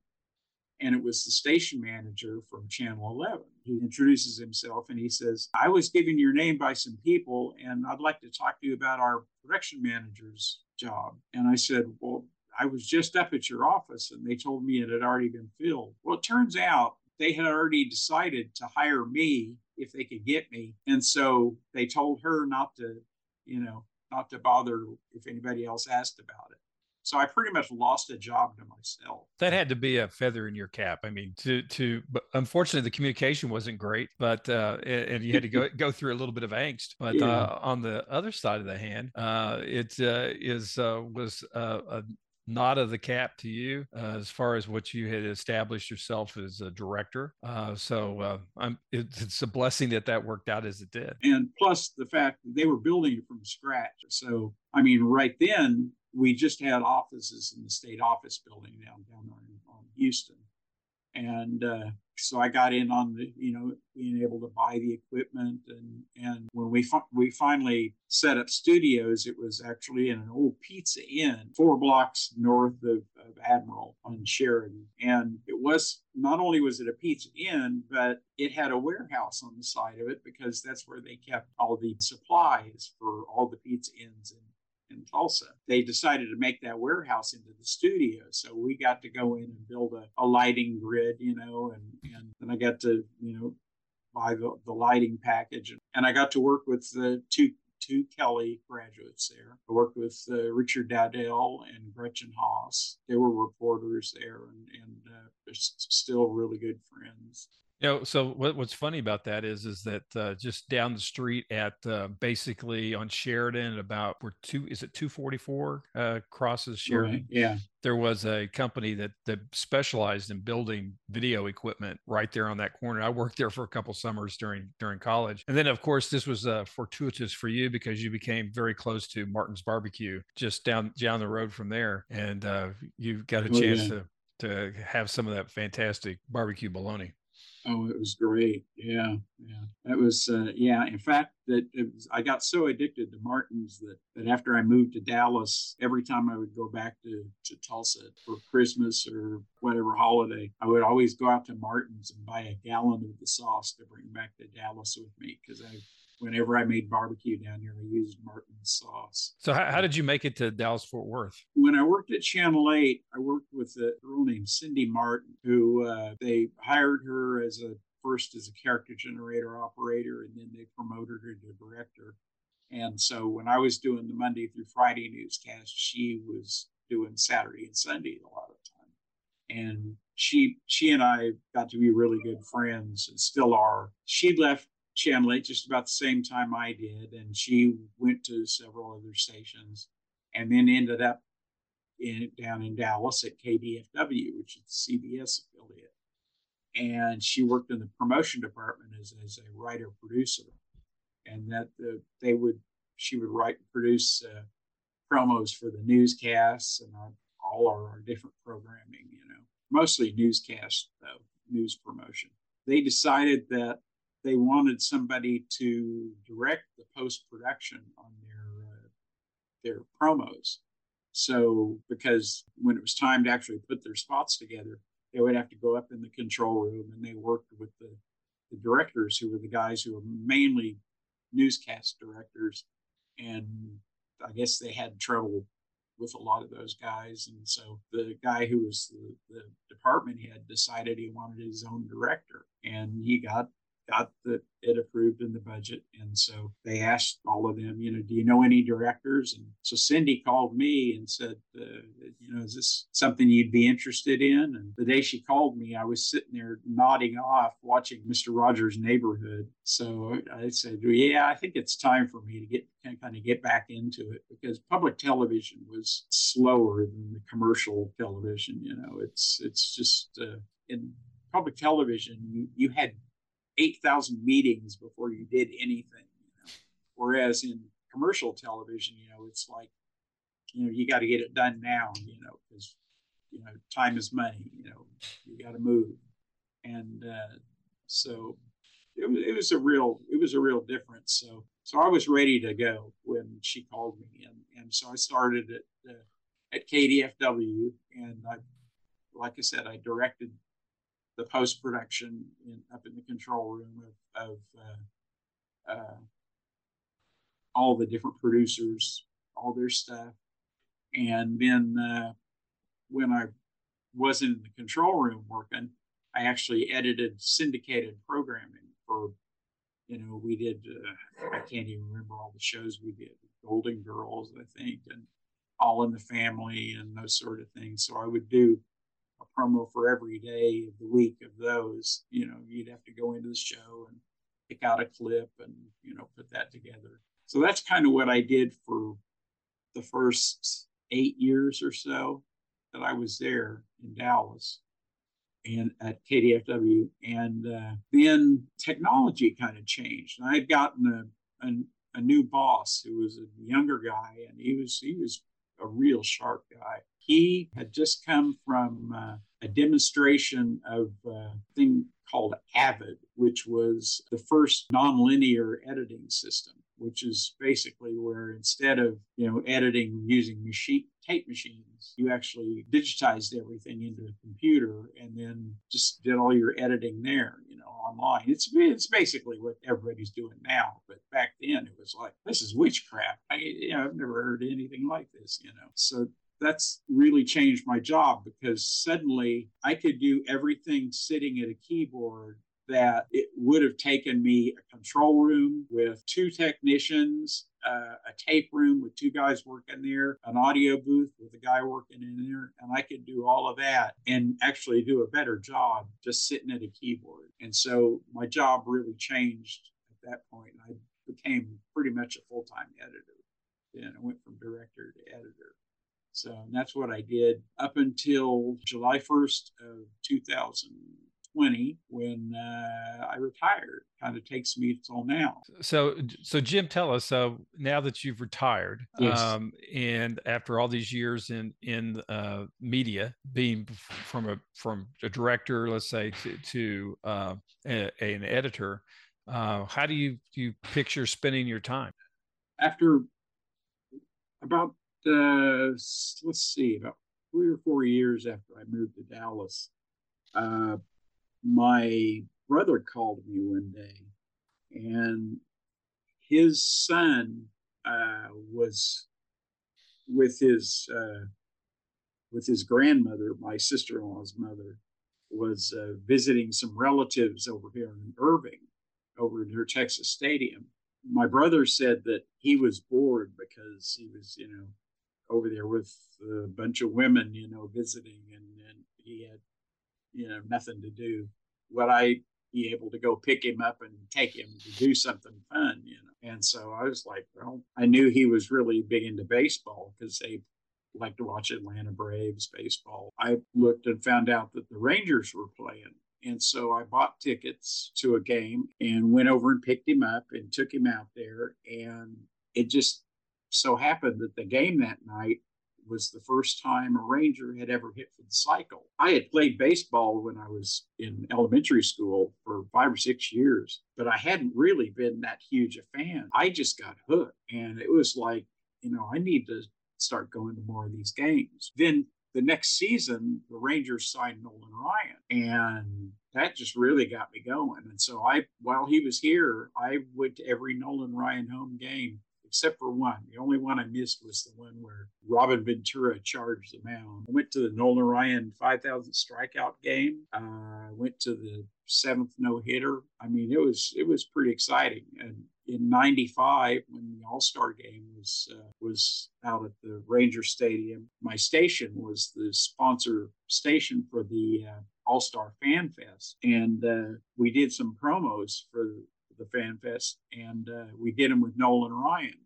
and it was the station manager from Channel 11. He introduces himself and he says, I was given your name by some people, and I'd like to talk to you about our production manager's job. And I said, Well, I was just up at your office and they told me it had already been filled. Well, it turns out they had already decided to hire me if they could get me. And so they told her not to, you know, not to bother if anybody else asked about it. So I pretty much lost a job to myself. That had to be a feather in your cap. I mean, to to but unfortunately the communication wasn't great, but uh, and you had to go go through a little bit of angst. But yeah. uh, on the other side of the hand, uh, it uh, is uh, was uh, a nod of the cap to you uh, as far as what you had established yourself as a director. Uh, so uh, it's a blessing that that worked out as it did. And plus the fact that they were building it from scratch. So, I mean, right then, we just had offices in the state office building down down in, on Houston, and uh, so I got in on the, you know, being able to buy the equipment, and and when we fi- we finally set up studios, it was actually in an old Pizza Inn, four blocks north of, of Admiral on Sheridan, and it was not only was it a Pizza Inn, but it had a warehouse on the side of it because that's where they kept all the supplies for all the Pizza Inns in in Tulsa. They decided to make that warehouse into the studio. So we got to go in and build a, a lighting grid, you know, and, and then I got to, you know, buy the, the lighting package. And I got to work with the two two Kelly graduates there. I worked with uh, Richard Dowdell and Gretchen Haas. They were reporters there, and, and uh, they're still really good friends. You know, so what, what's funny about that is, is that uh, just down the street at uh, basically on Sheridan, about where two is it two forty four uh, crosses Sheridan. Right. Yeah, there was a company that that specialized in building video equipment right there on that corner. I worked there for a couple summers during during college, and then of course this was uh, fortuitous for you because you became very close to Martin's Barbecue just down down the road from there, and uh, you got a oh, chance yeah. to to have some of that fantastic barbecue bologna. Oh, it was great. Yeah, yeah. That was uh, yeah. In fact, that was, I got so addicted to Martins that that after I moved to Dallas, every time I would go back to to Tulsa for Christmas or whatever holiday, I would always go out to Martins and buy a gallon of the sauce to bring back to Dallas with me because I whenever I made barbecue down here, I used Martin's sauce. So, how, how did you make it to Dallas Fort Worth? When I worked at Channel 8, I worked with a girl named Cindy Martin, who uh, they hired her as a first as a character generator operator, and then they promoted her to director. And so, when I was doing the Monday through Friday newscast, she was doing Saturday and Sunday a lot of time. And she she and I got to be really good friends and still are. She left Channel 8 just about the same time I did, and she went to several other stations, and then ended up in down in Dallas at KDFW, which is the CBS affiliate. And she worked in the promotion department as, as a writer producer, and that the, they would she would write and produce uh, promos for the newscasts and our, all our, our different programming. You know, mostly newscasts though, news promotion. They decided that they wanted somebody to direct the post production on their uh, their promos. So because when it was time to actually put their spots together, they would have to go up in the control room and they worked with the, the directors who were the guys who were mainly newscast directors. And I guess they had trouble with a lot of those guys. And so the guy who was the, the department head decided he wanted his own director. And he got got the, it approved in the budget. And so they asked all of them, you know, do you know any directors? And so Cindy called me and said, uh, you know, is this something you'd be interested in? And the day she called me, I was sitting there nodding off watching Mr. Rogers' Neighborhood. So I said, well, yeah, I think it's time for me to get kind of get back into it because public television was slower than the commercial television. You know, it's it's just uh, in public television, you, you had 8,000 meetings before you did anything. You know? Whereas in commercial television, you know, it's like, you know, you got to get it done now, you know, because, you know, time is money, you know, you got to move. And uh, so it was, it was a real, it was a real difference. So, so I was ready to go when she called me. And, and so I started at, uh, at KDFW and I, like I said, I directed the post production up in the control room of, of uh, uh, all the different producers, all their stuff. And then uh, when I wasn't in the control room working, I actually edited syndicated programming for, you know, we did, uh, I can't even remember all the shows we did, Golden Girls, I think, and All in the Family and those sort of things. So I would do promo for every day of the week of those. You know, you'd have to go into the show and pick out a clip and, you know, put that together. So that's kind of what I did for the first eight years or so that I was there in Dallas and at KDFW. And uh, then technology kind of changed. And I had gotten a, a, a, new boss who was a younger guy, and he was he was a real sharp guy. He had just come from uh, a demonstration of a thing called Avid, which was the first nonlinear editing system, which is basically where instead of you know editing using machine tape machines, you actually digitized everything into a computer and then just did all your editing there, you know, online. It's it's basically what everybody's doing now, but back then it was like this is witchcraft. I you know, I've never heard anything like this, you know. So that's really changed my job because suddenly I could do everything sitting at a keyboard that it would have taken me a control room with two technicians, uh, a tape room with two guys working there, an audio booth with a guy working in there, and I could do all of that and actually do a better job just sitting at a keyboard. And so my job really changed at that point. I became pretty much a full time editor. And I went from director to editor. So that's what I did up until July 1st of 2020 when uh, I retired. Kind of takes me till now. So, so Jim, tell us. So now that you've retired, yes. um, and after all these years in in uh, media, being from a from a director, let's say, to, to uh, a, an editor, uh, how do you do you picture spending your time? After about uh, let's see, about three or four years after I moved to Dallas, uh, my brother called me one day, and his son uh, was with his uh, with his grandmother, my sister-in-law's mother, was uh, visiting some relatives over here in Irving, over near Texas Stadium. My brother said that he was bored because he was, you know, over there with a bunch of women, you know, visiting, and, and he had, you know, nothing to do. Would I be able to go pick him up and take him to do something fun, you know? And so I was like, well, I knew he was really big into baseball because they like to watch Atlanta Braves baseball. I looked and found out that the Rangers were playing. And so I bought tickets to a game and went over and picked him up and took him out there. And it just so happened that the game that night was the first time a Ranger had ever hit for the cycle. I had played baseball when I was in elementary school for five or six years, but I hadn't really been that huge a fan. I just got hooked, and it was like, you know, I need to start going to more of these games. Then the next season, the Rangers signed Nolan Ryan, and that just really got me going. And so I, while he was here, I went to every Nolan Ryan home game except for one. The only one I missed was the one where Robin Ventura charged the mound. I went to the Nolan Ryan 5,000 strikeout game. I uh, went to the seventh no hitter. I mean, it was it was pretty exciting. And in '95, when the All Star game was uh, was out at the Ranger Stadium, my station was the sponsor station for the uh, All Star Fan Fest, and uh, we did some promos for the Fan Fest, and uh, we did them with Nolan Ryan.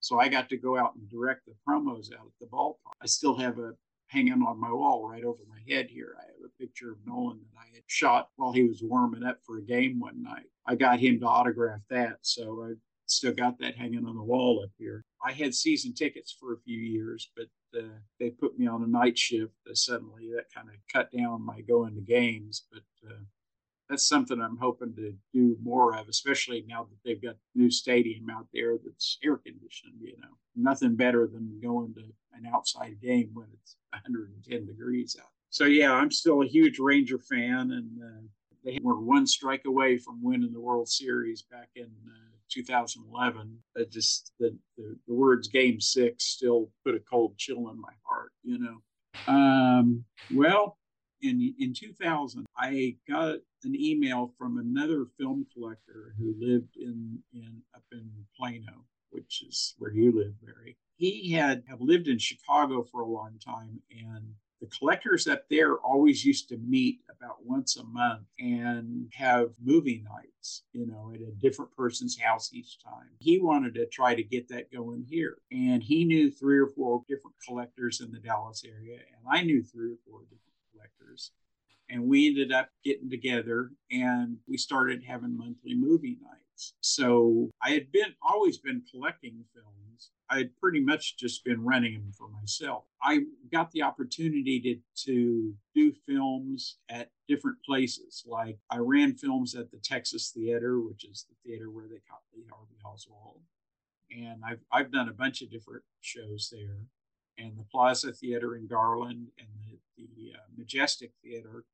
So I got to go out and direct the promos out at the ballpark. I still have a hanging on my wall right over my head here. I have a picture of Nolan that I had shot while he was warming up for a game one night. I got him to autograph that, so I still got that hanging on the wall up here. I had season tickets for a few years, but uh, they put me on a night shift uh, suddenly. That kind of cut down my going to games, but uh, that's something I'm hoping to do more of, especially now that they've got the new stadium out there that's air conditioned. You know, nothing better than going to an outside game when it's 110 degrees out. So yeah, I'm still a huge Ranger fan, and uh, they were one strike away from winning the World Series back in uh, 2011. It just the, the, the words "Game Six still put a cold chill in my heart. You know. Um, well, in in 2000, I got an email from another film collector who lived in, in up in Plano, which is where you live, Barry. He had have lived in Chicago for a long time, and the collectors up there always used to meet about once a month and have movie nights, you know, at a different person's house each time. He wanted to try to get that going here. And he knew three or four different collectors in the Dallas area, and I knew three or four different collectors and we ended up getting together and we started having monthly movie nights. So I had been always been collecting films. I had pretty much just been renting them for myself. I got the opportunity to, to do films at different places. Like I ran films at the Texas Theater, which is the theater where they caught Lee Harvey Oswald. And I've, I've done a bunch of different shows there. And the Plaza Theater in Garland and the, the uh, Majestic Theater,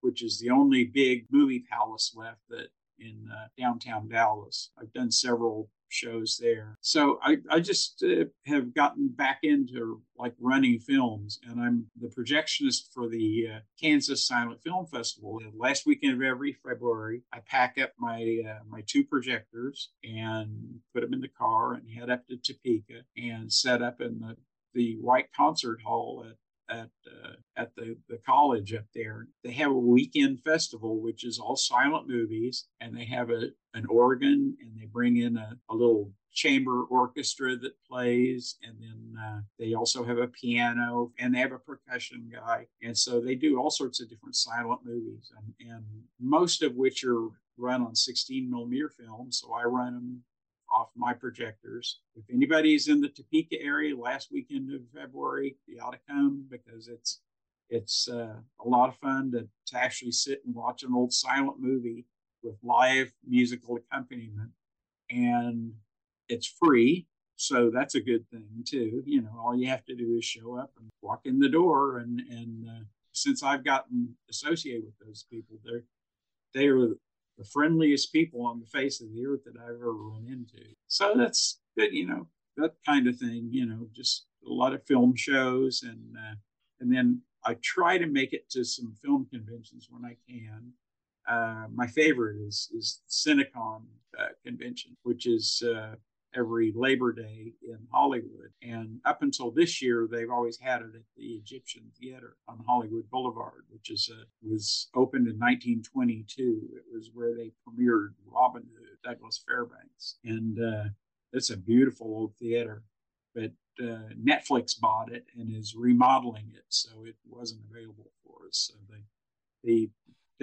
which is the only big movie palace left that in uh, downtown Dallas. I've done several shows there. So I, I just uh, have gotten back into like running films, and I'm the projectionist for the uh, Kansas Silent Film Festival. The last weekend of every February, I pack up my uh, my two projectors and put them in the car and head up to Topeka and set up in the the White Concert Hall at at uh, at the the college up there. They have a weekend festival, which is all silent movies, and they have a an organ, and they bring in a, a little chamber orchestra that plays, and then uh, they also have a piano, and they have a percussion guy, and so they do all sorts of different silent movies, and, and most of which are run on 16 millimeter film. So I run them off my projectors. If anybody's in the Topeka area last weekend of February, you ought to come because it's it's uh, a lot of fun to, to actually sit and watch an old silent movie with live musical accompaniment, and it's free. So that's a good thing too. You know, all you have to do is show up and walk in the door, and and uh, since I've gotten associated with those people, they're they are the friendliest people on the face of the earth that I've ever run into. So that's good, you know, that kind of thing, you know, just a lot of film shows. And, uh, and then I try to make it to some film conventions when I can. Uh, my favorite is, is Cinecon uh, convention, which is uh, every Labor Day in Hollywood. And up until this year, they've always had it at the Egyptian Theater on Hollywood Boulevard, which is a, was opened in 1922. It was where they premiered Robin Hood, Douglas Fairbanks, and uh, it's a beautiful old theater. But uh, Netflix bought it and is remodeling it, so it wasn't available for us. So they they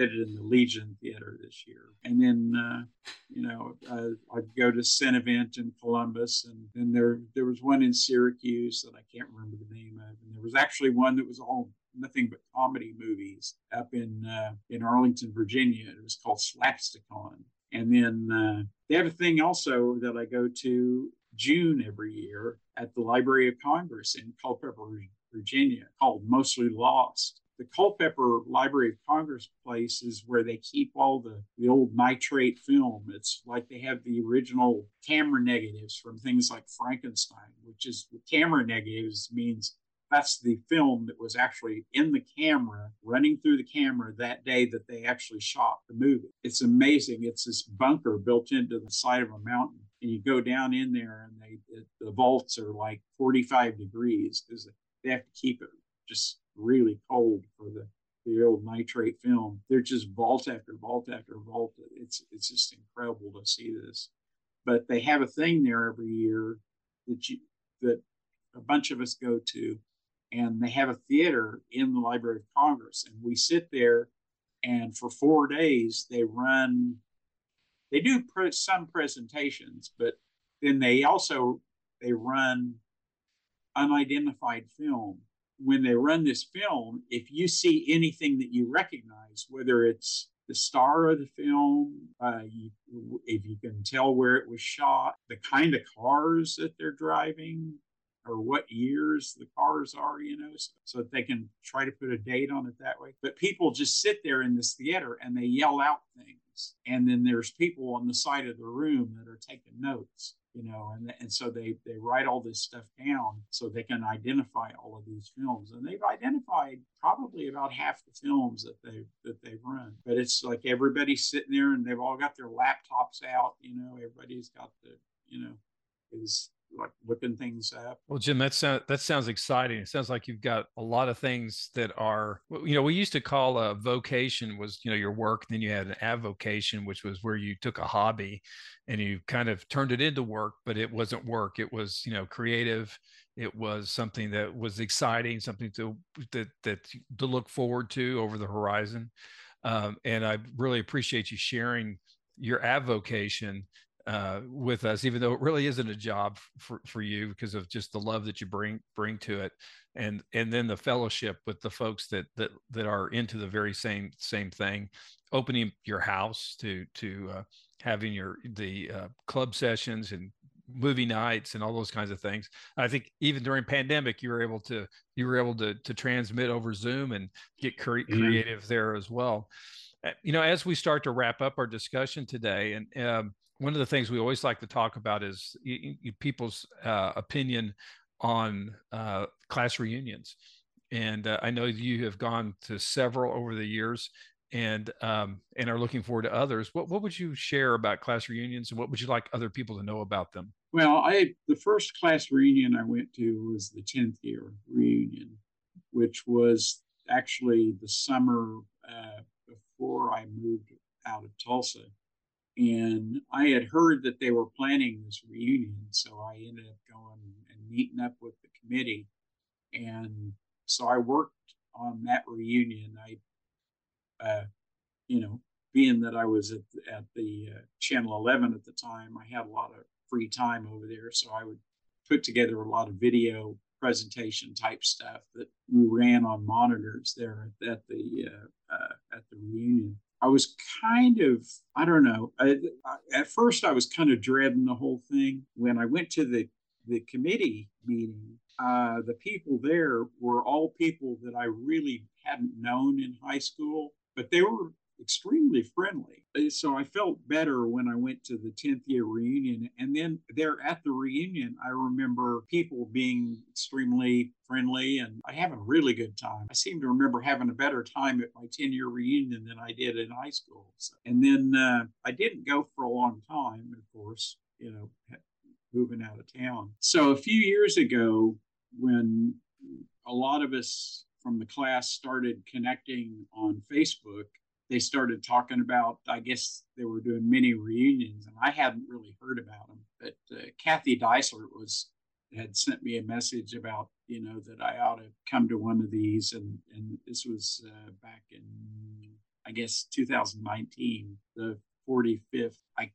it in the Legion Theater this year. And then, uh, you know, uh, I'd go to Cinevent in Columbus, and then there there was one in Syracuse that I can't remember the name of, and there was actually one that was all nothing but comedy movies up in uh, in Arlington, Virginia. It was called Slapsticon. And then uh, they have a thing also that I go to June every year at the Library of Congress in Culpeper, Virginia, called Mostly Lost the Culpeper Library of Congress place is where they keep all the, the old nitrate film. It's like they have the original camera negatives from things like Frankenstein, which is camera negatives means that's the film that was actually in the camera, running through the camera that day that they actually shot the movie. It's amazing. It's this bunker built into the side of a mountain. And you go down in there, and they the vaults are like 45 degrees because they have to keep it just really cold for the the old nitrate film. They're just vault after vault after vault. It's it's just incredible to see this. But they have a thing there every year that you that a bunch of us go to, and they have a theater in the Library of Congress, and we sit there, and for four days they run. They do pre- some presentations, but then they also they run unidentified film when they run this film, if you see anything that you recognize, whether it's the star of the film, uh, you, if you can tell where it was shot, the kind of cars that they're driving, or what years the cars are, you know, so, so, that they can try to put a date on it that way. But people just sit there in this theater and they yell out things. And then there's people on the side of the room that are taking notes you know, and and so they they write all this stuff down so they can identify all of these films, and they've identified probably about half the films that they that they've run. But it's like everybody's sitting there and they've all got their laptops out, you know, everybody's got the you know is like looking things up. Well, Jim, that sounds that sounds exciting. It sounds like you've got a lot of things that are, you know, we used to call a vocation was, you know, your work. Then you had an avocation, which was where you took a hobby and you kind of turned it into work, but it wasn't work. It was, you know, creative. It was something that was exciting, something to that that to look forward to over the horizon. Um, and I really appreciate you sharing your avocation uh, with us, even though it really isn't a job for, for you because of just the love that you bring bring to it, and and then the fellowship with the folks that that that are into the very same same thing, opening your house to to uh, having your the uh, club sessions and movie nights and all those kinds of things. I think even during pandemic, you were able to you were able to to transmit over Zoom and get cre- creative there as well. Uh, you know, as we start to wrap up our discussion today, and um, one of the things we always like to talk about is y- y- people's uh, opinion on uh, class reunions. And uh, I know you have gone to several over the years and um, and are looking forward to others. What what would you share about class reunions, and what would you like other people to know about them? Well, I the first class reunion I went to was the tenth year reunion, which was actually the summer uh, before I moved out of Tulsa, and I had heard that they were planning this reunion, so I ended up going and meeting up with the committee, and so I worked on that reunion. I uh, you know, being that I was at, at the uh, Channel 11 at the time, I had a lot of free time over there. So I would put together a lot of video presentation type stuff that we ran on monitors there at, the uh, uh, at the reunion. I was kind of I don't know. I, I, at first, I was kind of dreading the whole thing. When I went to the the committee meeting, uh, the people there were all people that I really hadn't known in high school but they were extremely friendly. Uh, so I felt better when I went to the 10th year reunion. And then there at the reunion, I remember people being extremely friendly and I have a really good time. I seem to remember having a better time at my 10 year reunion than I did in high school. So, and then uh, I didn't go for a long time, of course, you know, moving out of town. So a few years ago, when a lot of us from the class started connecting on Facebook, they started talking about, I guess they were doing mini reunions, and I hadn't really heard about them. But uh, Kathy Deisler was had sent me a message about you know that I ought to come to one of these, and and this was uh, back in I guess 2019, the 45th. I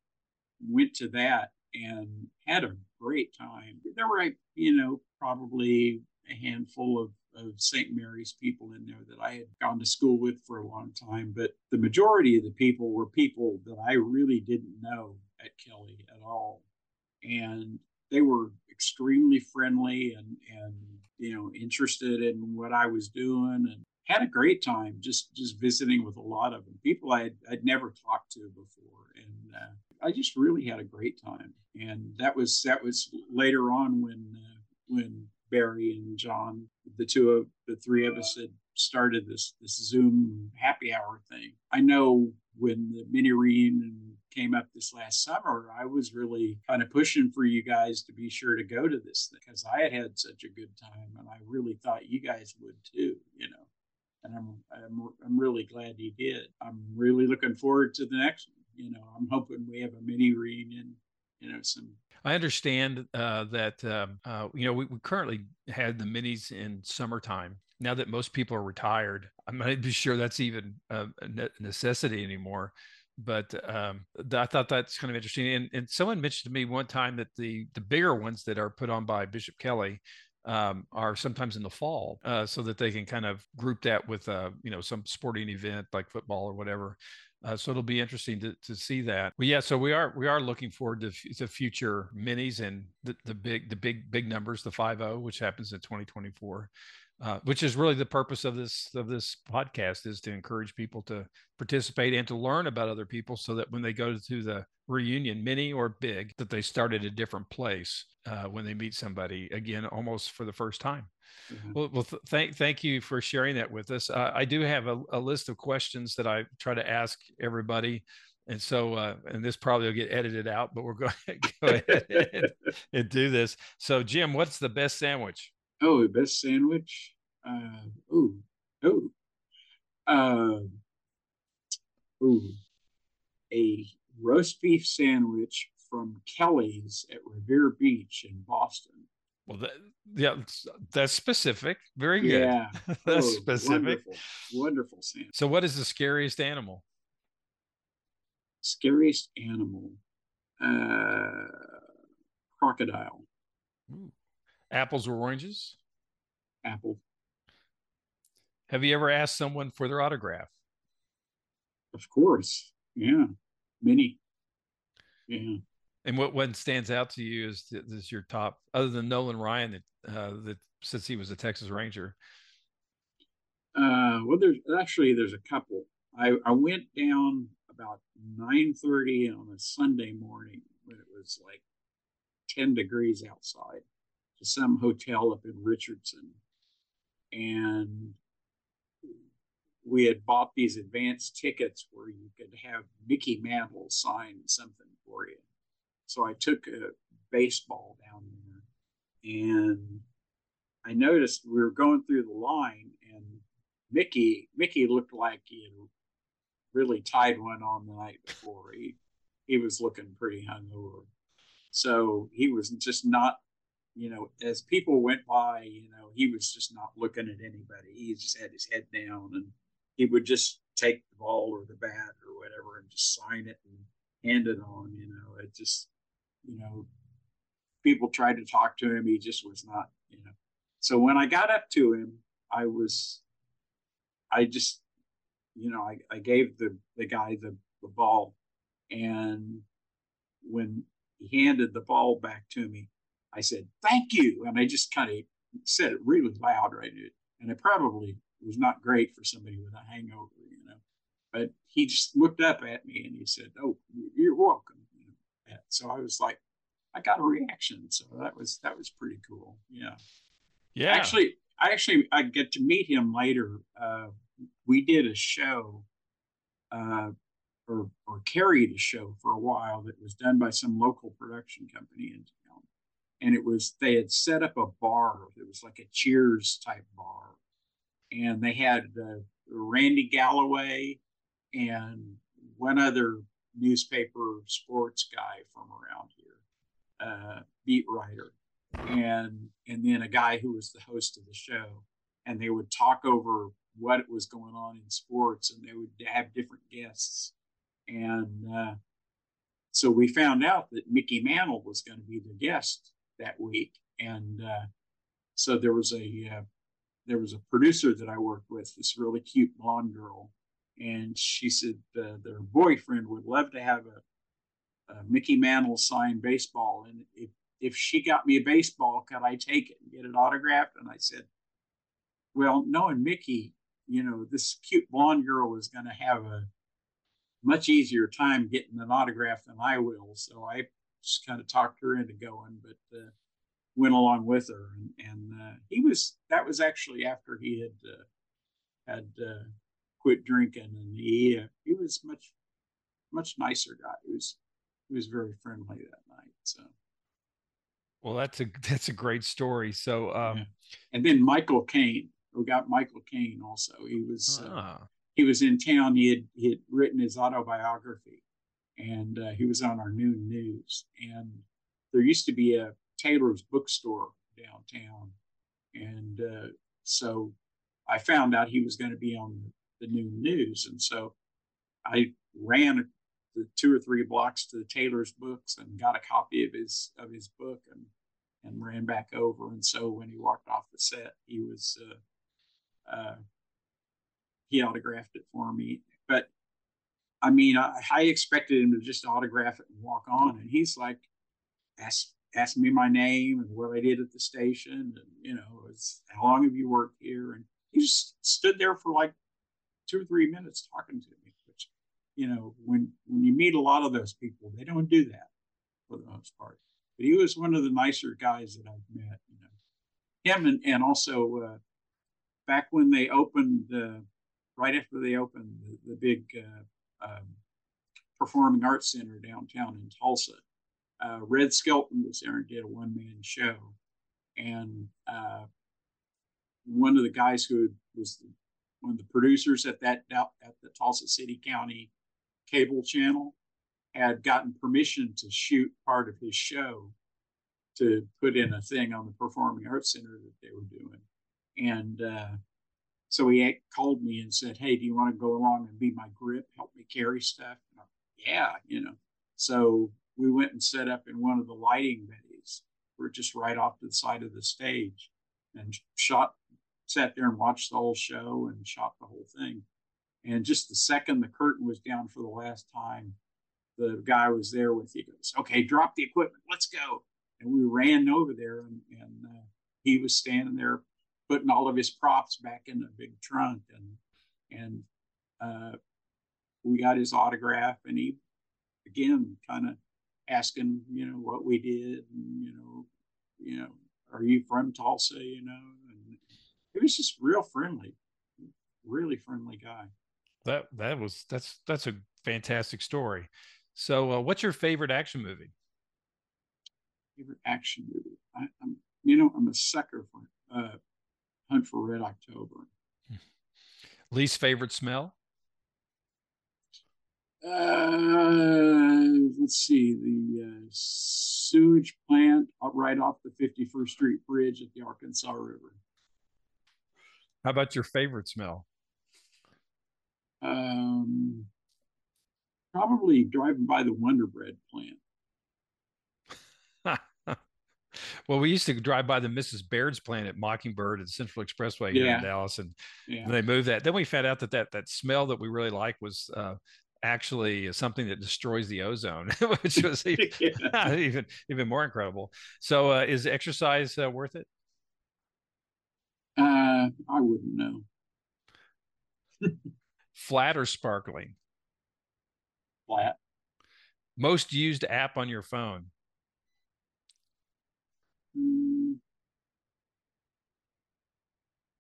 went to that and had a great time. There were you know probably a handful of of St. Mary's people in there that I had gone to school with for a long time, but the majority of the people were people that I really didn't know at Kelly at all. And they were extremely friendly and, and you know, interested in what I was doing and had a great time just just visiting with a lot of them people I had, I'd never talked to before and uh, I just really had a great time and that was that was later on when uh, when Barry and John, the two of the three of us had started this this Zoom happy hour thing. I know when the mini reunion came up this last summer, I was really kind of pushing for you guys to be sure to go to this because I had had such a good time, and I really thought you guys would too. You know, and I'm I'm I'm really glad you did. I'm really looking forward to the next one. You know, I'm hoping we have a mini reunion. You know, some I understand uh, that um, uh, you know we, we, currently had the minis in summertime. Now that most people are retired, I'm not be sure that's even a necessity anymore. But um, I thought that's kind of interesting. And, and someone mentioned to me one time that the the bigger ones that are put on by Bishop Kelly um, are sometimes in the fall, uh, so that they can kind of group that with uh, you know some sporting event like football or whatever. Uh, so it'll be interesting to, to see that. But yeah, so we are we are looking forward to, to future minis and the, the big the big big numbers, the five zero, which happens in 2024. Uh, which is really the purpose of this of this podcast is to encourage people to participate and to learn about other people so that when they go to the reunion mini or big that they start at a different place uh, when they meet somebody again almost for the first time Mm-hmm. Well, well th- thank thank you for sharing that with us. Uh, I do have a, a, list of questions that I try to ask everybody, and so uh, and this probably will get edited out, but we're going to go ahead and, and, do this. So, Jim, what's the best sandwich? Oh, the best sandwich. Uh, ooh, ooh, uh, ooh, a roast beef sandwich from Kelly's at Revere Beach in Boston. Well, that, yeah, that's specific. Very good. Yeah, that's oh, specific. Wonderful, wonderful Sam. So, what is the scariest animal? Scariest animal. uh, crocodile. Ooh. Apples or oranges? Apple. Have you ever asked someone for their autograph? Of course. Yeah. Many. Yeah. And what one stands out to you is is your top, other than Nolan Ryan, that uh, that since he was a Texas Ranger. Uh, well, there's actually there's a couple. I I went down about nine thirty on a Sunday morning when it was like ten degrees outside to some hotel up in Richardson, and we had bought these advance tickets where you could have Mickey Mantle sign something for you. So I took a baseball down there and I noticed we were going through the line and Mickey Mickey looked like he had really tied one on the night before. He he was looking pretty hungover. So he was just not, you know, as people went by, you know, he was just not looking at anybody. He just had his head down and he would just take the ball or the bat or whatever and just sign it and hand it on. You know, it just, you know, people tried to talk to him. He just was not, you know. So when I got up to him, I was, I just, you know, I, I gave the, the guy the, the ball. And when he handed the ball back to me, I said, thank you. And I just kind of said it really loud right And it probably was not great for somebody with a hangover, you know. But he just looked up at me and he said, "Oh, you're welcome." So I was like, I got a reaction. So that was that was pretty cool. Yeah. Yeah. Actually, I actually I get to meet him later. Uh, we did a show, uh, or or carried a show for a while that was done by some local production company in town, and it was they had set up a bar. It was like a Cheers type bar, and they had uh, Randy Galloway and one other newspaper sports guy from around here, uh, beat writer, and and then a guy who was the host of the show, and they would talk over what was going on in sports, and they would have different guests, and uh, so we found out that Mickey Mantle was going to be the guest that week, and uh, so there was a uh, there was a producer that I worked with, this really cute blonde girl, and she said uh, their boyfriend would love to have a, a, Mickey Mantle signed baseball, and if if she got me a baseball, could I take it and get it autographed? And I said, well, knowing Mickey, you know, this cute blonde girl is going to have a much easier time getting an autograph than I will. So I just kind of talked her into going, but uh, went along with her, and, and uh, he was that was actually after he had uh, had uh, quit drinking, and he uh, he was much much nicer guy. He was he was very friendly that night. So, well, that's a that's a great story. So, um, yeah. and then Michael Caine, we got Michael Caine also. He was uh, ah. he was in town. He had he had written his autobiography, and he was on our noon news. And there used to be a Taylor's bookstore downtown. And uh, so I found out he was going to be on the noon news. And so I ran the two or three blocks to the Taylor's books and got a copy of his of his book and and ran back over. And so when he walked off the set, he was uh, uh, he autographed it for me. But I mean, I, I, expected him to just autograph it and walk on, and he's like, asked asked me my name and what I did at the station, and you know, it's how long have you worked here? And he just stood there for like two or three minutes talking to me. Which, you know, when when you meet a lot of those people, they don't do that for the most part. But he was one of the nicer guys that I've met. You know, him and and also uh, back when they opened, right after they opened the, the big uh, um, performing arts center downtown in Tulsa uh, Red Skelton was there and did a one man show. And uh, one of the guys who was one of the producers at that at the Tulsa City County cable channel had gotten permission to shoot part of his show to put in a thing on the Performing Arts Center that they were doing. And uh, so he called me and said, Hey, do you want to go along and be my grip, help me carry stuff? yeah, you know. So we went and set up in one of the lighting bays. We're just right off to the side of the stage and shot, sat there and watched the whole show and shot the whole thing. And just the second the curtain was down for the last time, the guy was there with you goes, okay, drop the equipment, let's go. And we ran over there and, and uh, he was standing there putting all of his props back in the big trunk and, and uh, we got his autograph and he, again, kind of asking, you know, what we did and, you know, you know, are you from Tulsa, you know, was just real friendly, really friendly guy. That, that was, that's, that's a fantastic story. So, uh, what's your favorite action movie? Favorite action movie? I, am you know, I'm a sucker for uh, Hunt for Red October. Least favorite smell? Uh, let's see, the uh, sewage plant right off the 51st Street Bridge at the Arkansas River. How about your favorite smell? Um, probably driving by the Wonder Bread plant. well, we used to drive by the Mrs. Baird's plant at Mockingbird and the Central Expressway here yeah. in Dallas, and yeah. they moved that. Then we found out that that that smell that we really like was uh, actually something that destroys the ozone, which was even, even, even more incredible. So, uh, is exercise uh, worth it? Uh, I wouldn't know. Flat or sparkling? flat. Most used app on your phone? Mm,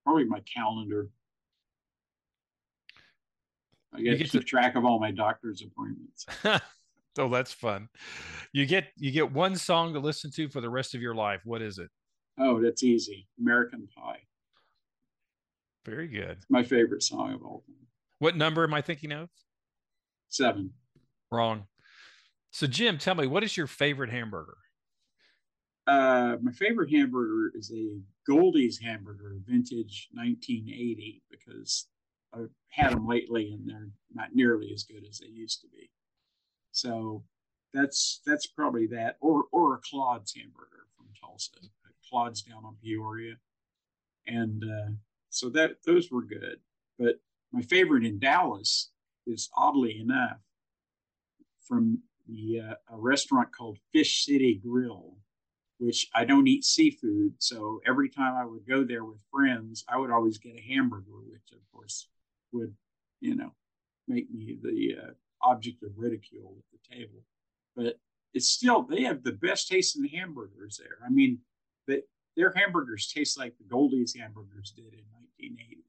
probably my calendar. I get, get keep to... track of all my doctor's appointments. oh, that's fun. You get you get one song to listen to for the rest of your life. What is it? Oh, that's easy. American Pie. Very good. My favorite song of all time. What number am I thinking of? Seven. Wrong. So, Jim, tell me, what is your favorite hamburger? Uh, my favorite hamburger is a Goldie's hamburger, vintage 1980, because I've had them lately and they're not nearly as good as they used to be. So that's that's probably that, or or a Claude's hamburger from Tulsa. Claude's down on Peoria, and uh, so that those were good. But my favorite in Dallas is oddly enough from the uh, a restaurant called Fish City Grill, which I don't eat seafood. So every time I would go there with friends, I would always get a hamburger, which of course would, you know, make me the uh, object of ridicule at the table. But it's still they have the best tasting hamburgers there. I mean, their hamburgers taste like the Goldie's hamburgers did in 1980.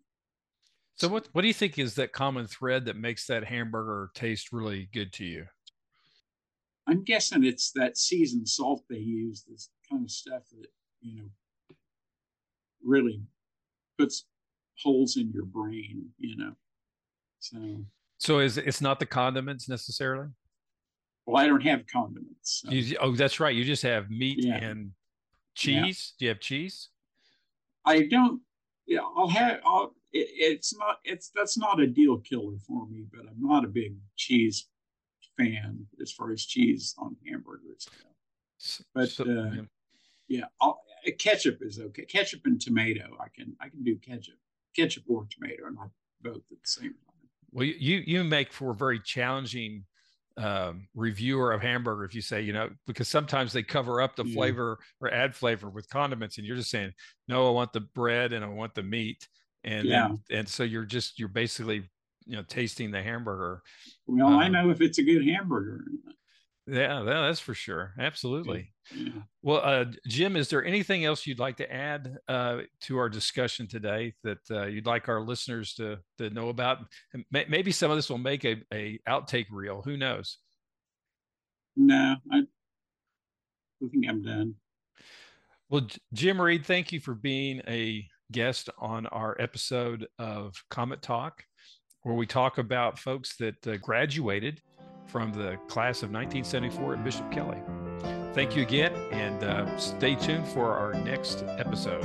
So what what do you think is that common thread that makes that hamburger taste really good to you? I'm guessing it's that seasoned salt they use, this kind of stuff that, you know, really puts holes in your brain, you know. So So is it's not the condiments necessarily? Well, I don't have condiments. So. You, oh, that's right. You just have meat yeah. and cheese. Yeah. Do you have cheese? I don't. Yeah, I'll have. I'll, it, it's not. It's that's not a deal killer for me. But I'm not a big cheese fan as far as cheese on hamburgers go. But so, uh, yeah, yeah I'll, ketchup is okay. Ketchup and tomato, I can I can do ketchup, ketchup or tomato, not both at the same time. Well, you you make for very challenging um, reviewer of hamburger if you say you know because sometimes they cover up the yeah. flavor or add flavor with condiments, and you're just saying no, I want the bread and I want the meat, and yeah. Then, and so you're just you're basically you know tasting the hamburger. Well, um, I know if it's a good hamburger. Yeah, that's for sure. Absolutely. Well, uh, Jim, is there anything else you'd like to add uh, to our discussion today that uh, you'd like our listeners to to know about? maybe some of this will make a, a outtake reel. Who knows? No, I, I think I'm done. Well, Jim Reid, thank you for being a guest on our episode of Comet Talk where we talk about folks that uh, graduated from the class of 1974 at Bishop Kelly. Thank you again, and uh, stay tuned for our next episode.